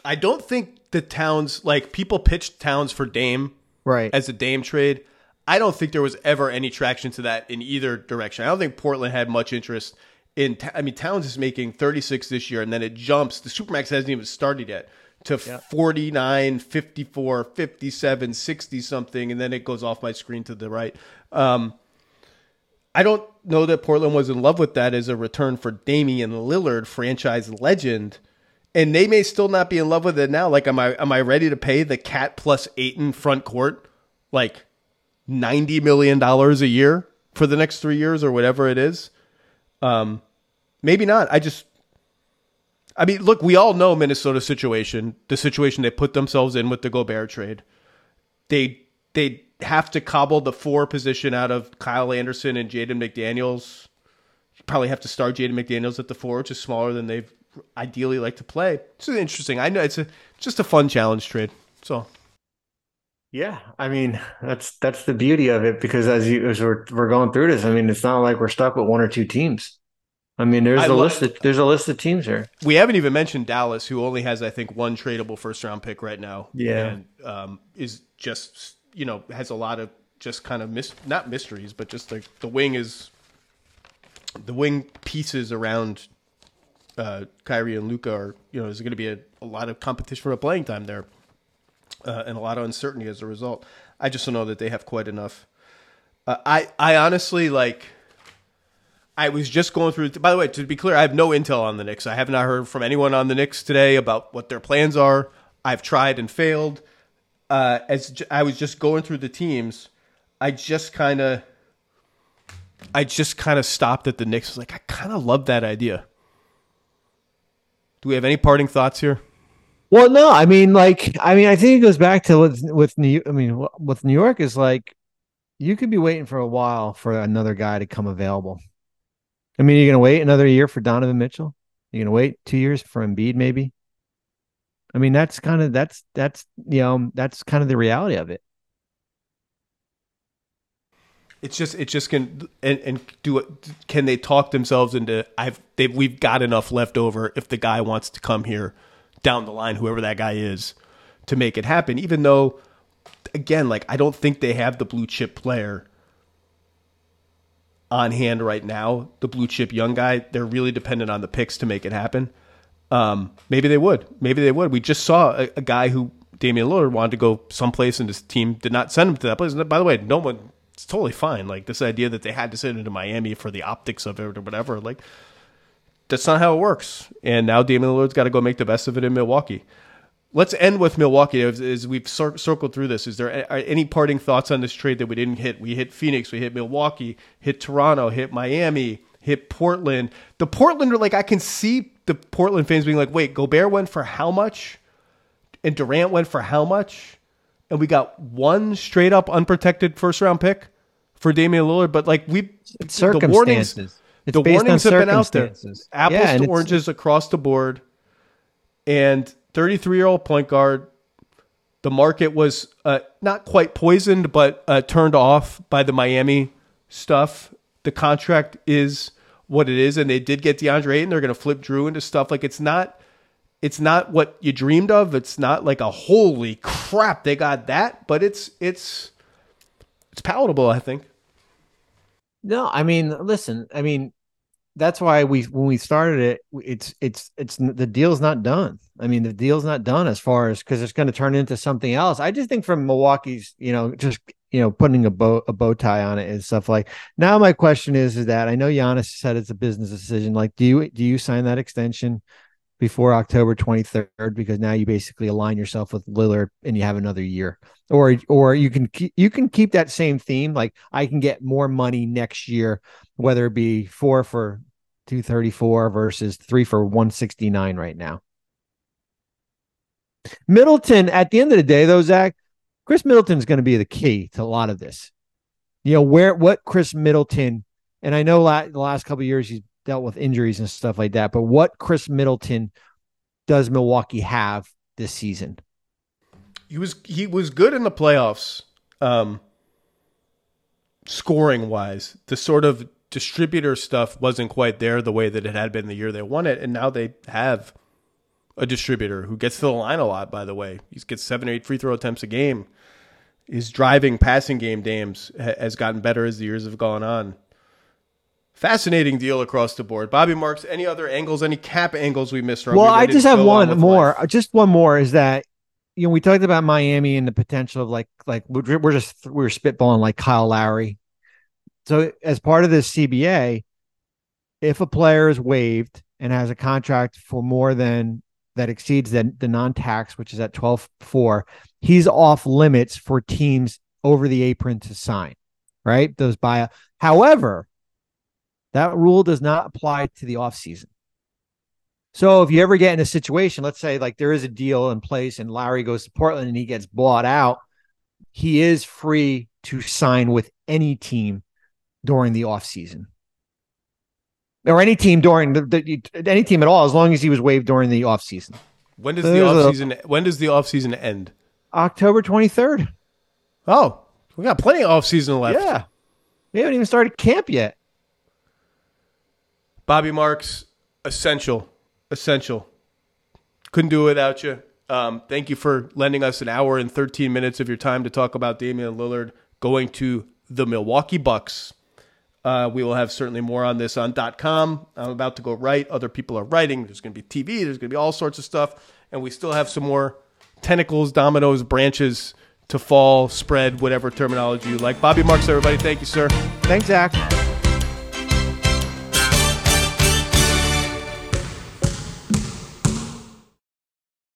I don't think the Towns like people pitched Towns for Dame Right. as a Dame trade. I don't think there was ever any traction to that in either direction. I don't think Portland had much interest in. I mean, Towns is making 36 this year, and then it jumps. The Supermax hasn't even started yet to 49, 54, 57, 60 something, and then it goes off my screen to the right. Um, I don't know that Portland was in love with that as a return for Damian Lillard, franchise legend. And they may still not be in love with it now. Like, am I am I ready to pay the cat plus Ayton front court like ninety million dollars a year for the next three years or whatever it is. Um, maybe not. I just, I mean, look, we all know Minnesota's situation, the situation they put themselves in with the Gobert trade. They they have to cobble the four position out of Kyle Anderson and Jaden McDaniels. You probably have to start Jaden McDaniels at the four, which is smaller than they've ideally like to play. It's interesting. I know it's a just a fun challenge trade. So yeah, I mean that's that's the beauty of it because as you as we're we're going through this, I mean it's not like we're stuck with one or two teams. I mean there's I a list of, there's a list of teams here. We haven't even mentioned Dallas, who only has I think one tradable first round pick right now. Yeah, and um, is just you know has a lot of just kind of mis- not mysteries, but just like the wing is the wing pieces around uh, Kyrie and Luka are you know there's going to be a, a lot of competition for playing time there uh, and a lot of uncertainty as a result. I just don't know that they have quite enough. Uh, I I honestly like. I was just going through. By the way, to be clear, I have no intel on the Knicks. I have not heard from anyone on the Knicks today about what their plans are. I've tried and failed. Uh, as I was just going through the teams, I just kind of, I just kind of stopped at the Knicks. I was like, I kind of love that idea. Do we have any parting thoughts here? Well, no, I mean, like, I mean, I think it goes back to with with New. I mean, with New York is like, you could be waiting for a while for another guy to come available. I mean, you're gonna wait another year for Donovan Mitchell. You're gonna wait two years for Embiid, maybe. I mean, that's kind of that's that's you know that's kind of the reality of it. It's just it just can and, and do it. Can they talk themselves into? I've they've we've got enough left over if the guy wants to come here down the line, whoever that guy is, to make it happen. Even though, again, like I don't think they have the blue chip player on hand right now. The blue chip young guy, they're really dependent on the picks to make it happen. Um, maybe they would. Maybe they would. We just saw a, a, guy who Damian Lillard wanted to go someplace, and his team did not send him to that place. And by the way, no one. It's totally fine. Like this idea that they had to send him to Miami for the optics of it or whatever. Like that's not how it works. And now Damian Lillard's got to go make the best of it in Milwaukee. Let's end with Milwaukee as, as we've cir- circled through this. Is there any parting thoughts on this trade that we didn't hit? We hit Phoenix, we hit Milwaukee, hit Toronto, hit Miami, hit Portland. The Portland, are like I can see the Portland fans being like, "Wait, Gobert went for how much, and Durant went for how much, and we got one straight up unprotected first round pick for Damian Lillard." But like we, the warnings it's the warnings have been out there. Apples yeah, to oranges across the board. And 33 year old point guard. The market was uh, not quite poisoned, but uh, turned off by the Miami stuff. The contract is what it is, and they did get DeAndre Ayton. They're going to flip Jrue into stuff like it's not. It's not what you dreamed of. It's not like a holy crap they got that, but it's it's it's palatable. I think. No, I mean, listen, I mean, that's why we when we started it, it's it's it's the deal's not done. I mean, the deal's not done as far as because it's going to turn into something else. I just think from Milwaukee's, you know, just you know, putting a bow a bow tie on it and stuff like. Now, my question is, is that I know Giannis said it's a business decision. Like, do you do you sign that extension? Before October 23rd because now you basically align yourself with Lillard and you have another year. Or or you can keep, you can keep that same theme like I can get more money next year whether it be 4 for 234 versus 3 for 169 right now. Middleton at the end of the day though Zach Khris Middleton is going to be the key to a lot of this. You know where what Khris Middleton and I know la- the last couple years he's dealt with injuries and stuff like that. But what Khris Middleton does Milwaukee have this season? He was he was good in the playoffs, um, scoring wise. The sort of distributor stuff wasn't quite there the way that it had been the year they won it, and now they have a distributor who gets to the line a lot. By the way, he gets seven or eight free throw attempts a game. His driving, passing game, Dames has gotten better as the years have gone on. Fascinating deal across the board. Bobby Marks, any other angles, any cap angles we missed? Well, we I just have one more. Life? Just one more is that you know we talked about Miami and the potential of like like we're just we are spitballing like Kyle Lowry. So as part of this CBA, if a player is waived and has a contract for more than that exceeds the, the non-tax, which is at 12.4, he's off limits for teams over the apron to sign. right? Those buyout. However, that rule does not apply to the offseason. So if you ever get in a situation, let's say like there is a deal in place and Larry goes to Portland and he gets bought out, he is free to sign with any team during the offseason. Or any team during the, the any team at all, as long as he was waived during the offseason. When does So the there's a- off season? When does the off season end? October 23rd. Oh, we got plenty of off season left. Yeah. We haven't even started camp yet. Bobby Marks, essential, essential. Couldn't do it without you. Um, thank you for lending us an hour and 13 minutes of your time to talk about Damian Lillard going to the Milwaukee Bucks. Uh, we will have certainly more on this on .com. I'm about to go write. Other people are writing. There's going to be TV. There's going to be all sorts of stuff, and we still have some more tentacles, dominoes, branches to fall, spread, whatever terminology you like. Bobby Marks, everybody. Thank you, sir. Thanks, Zach.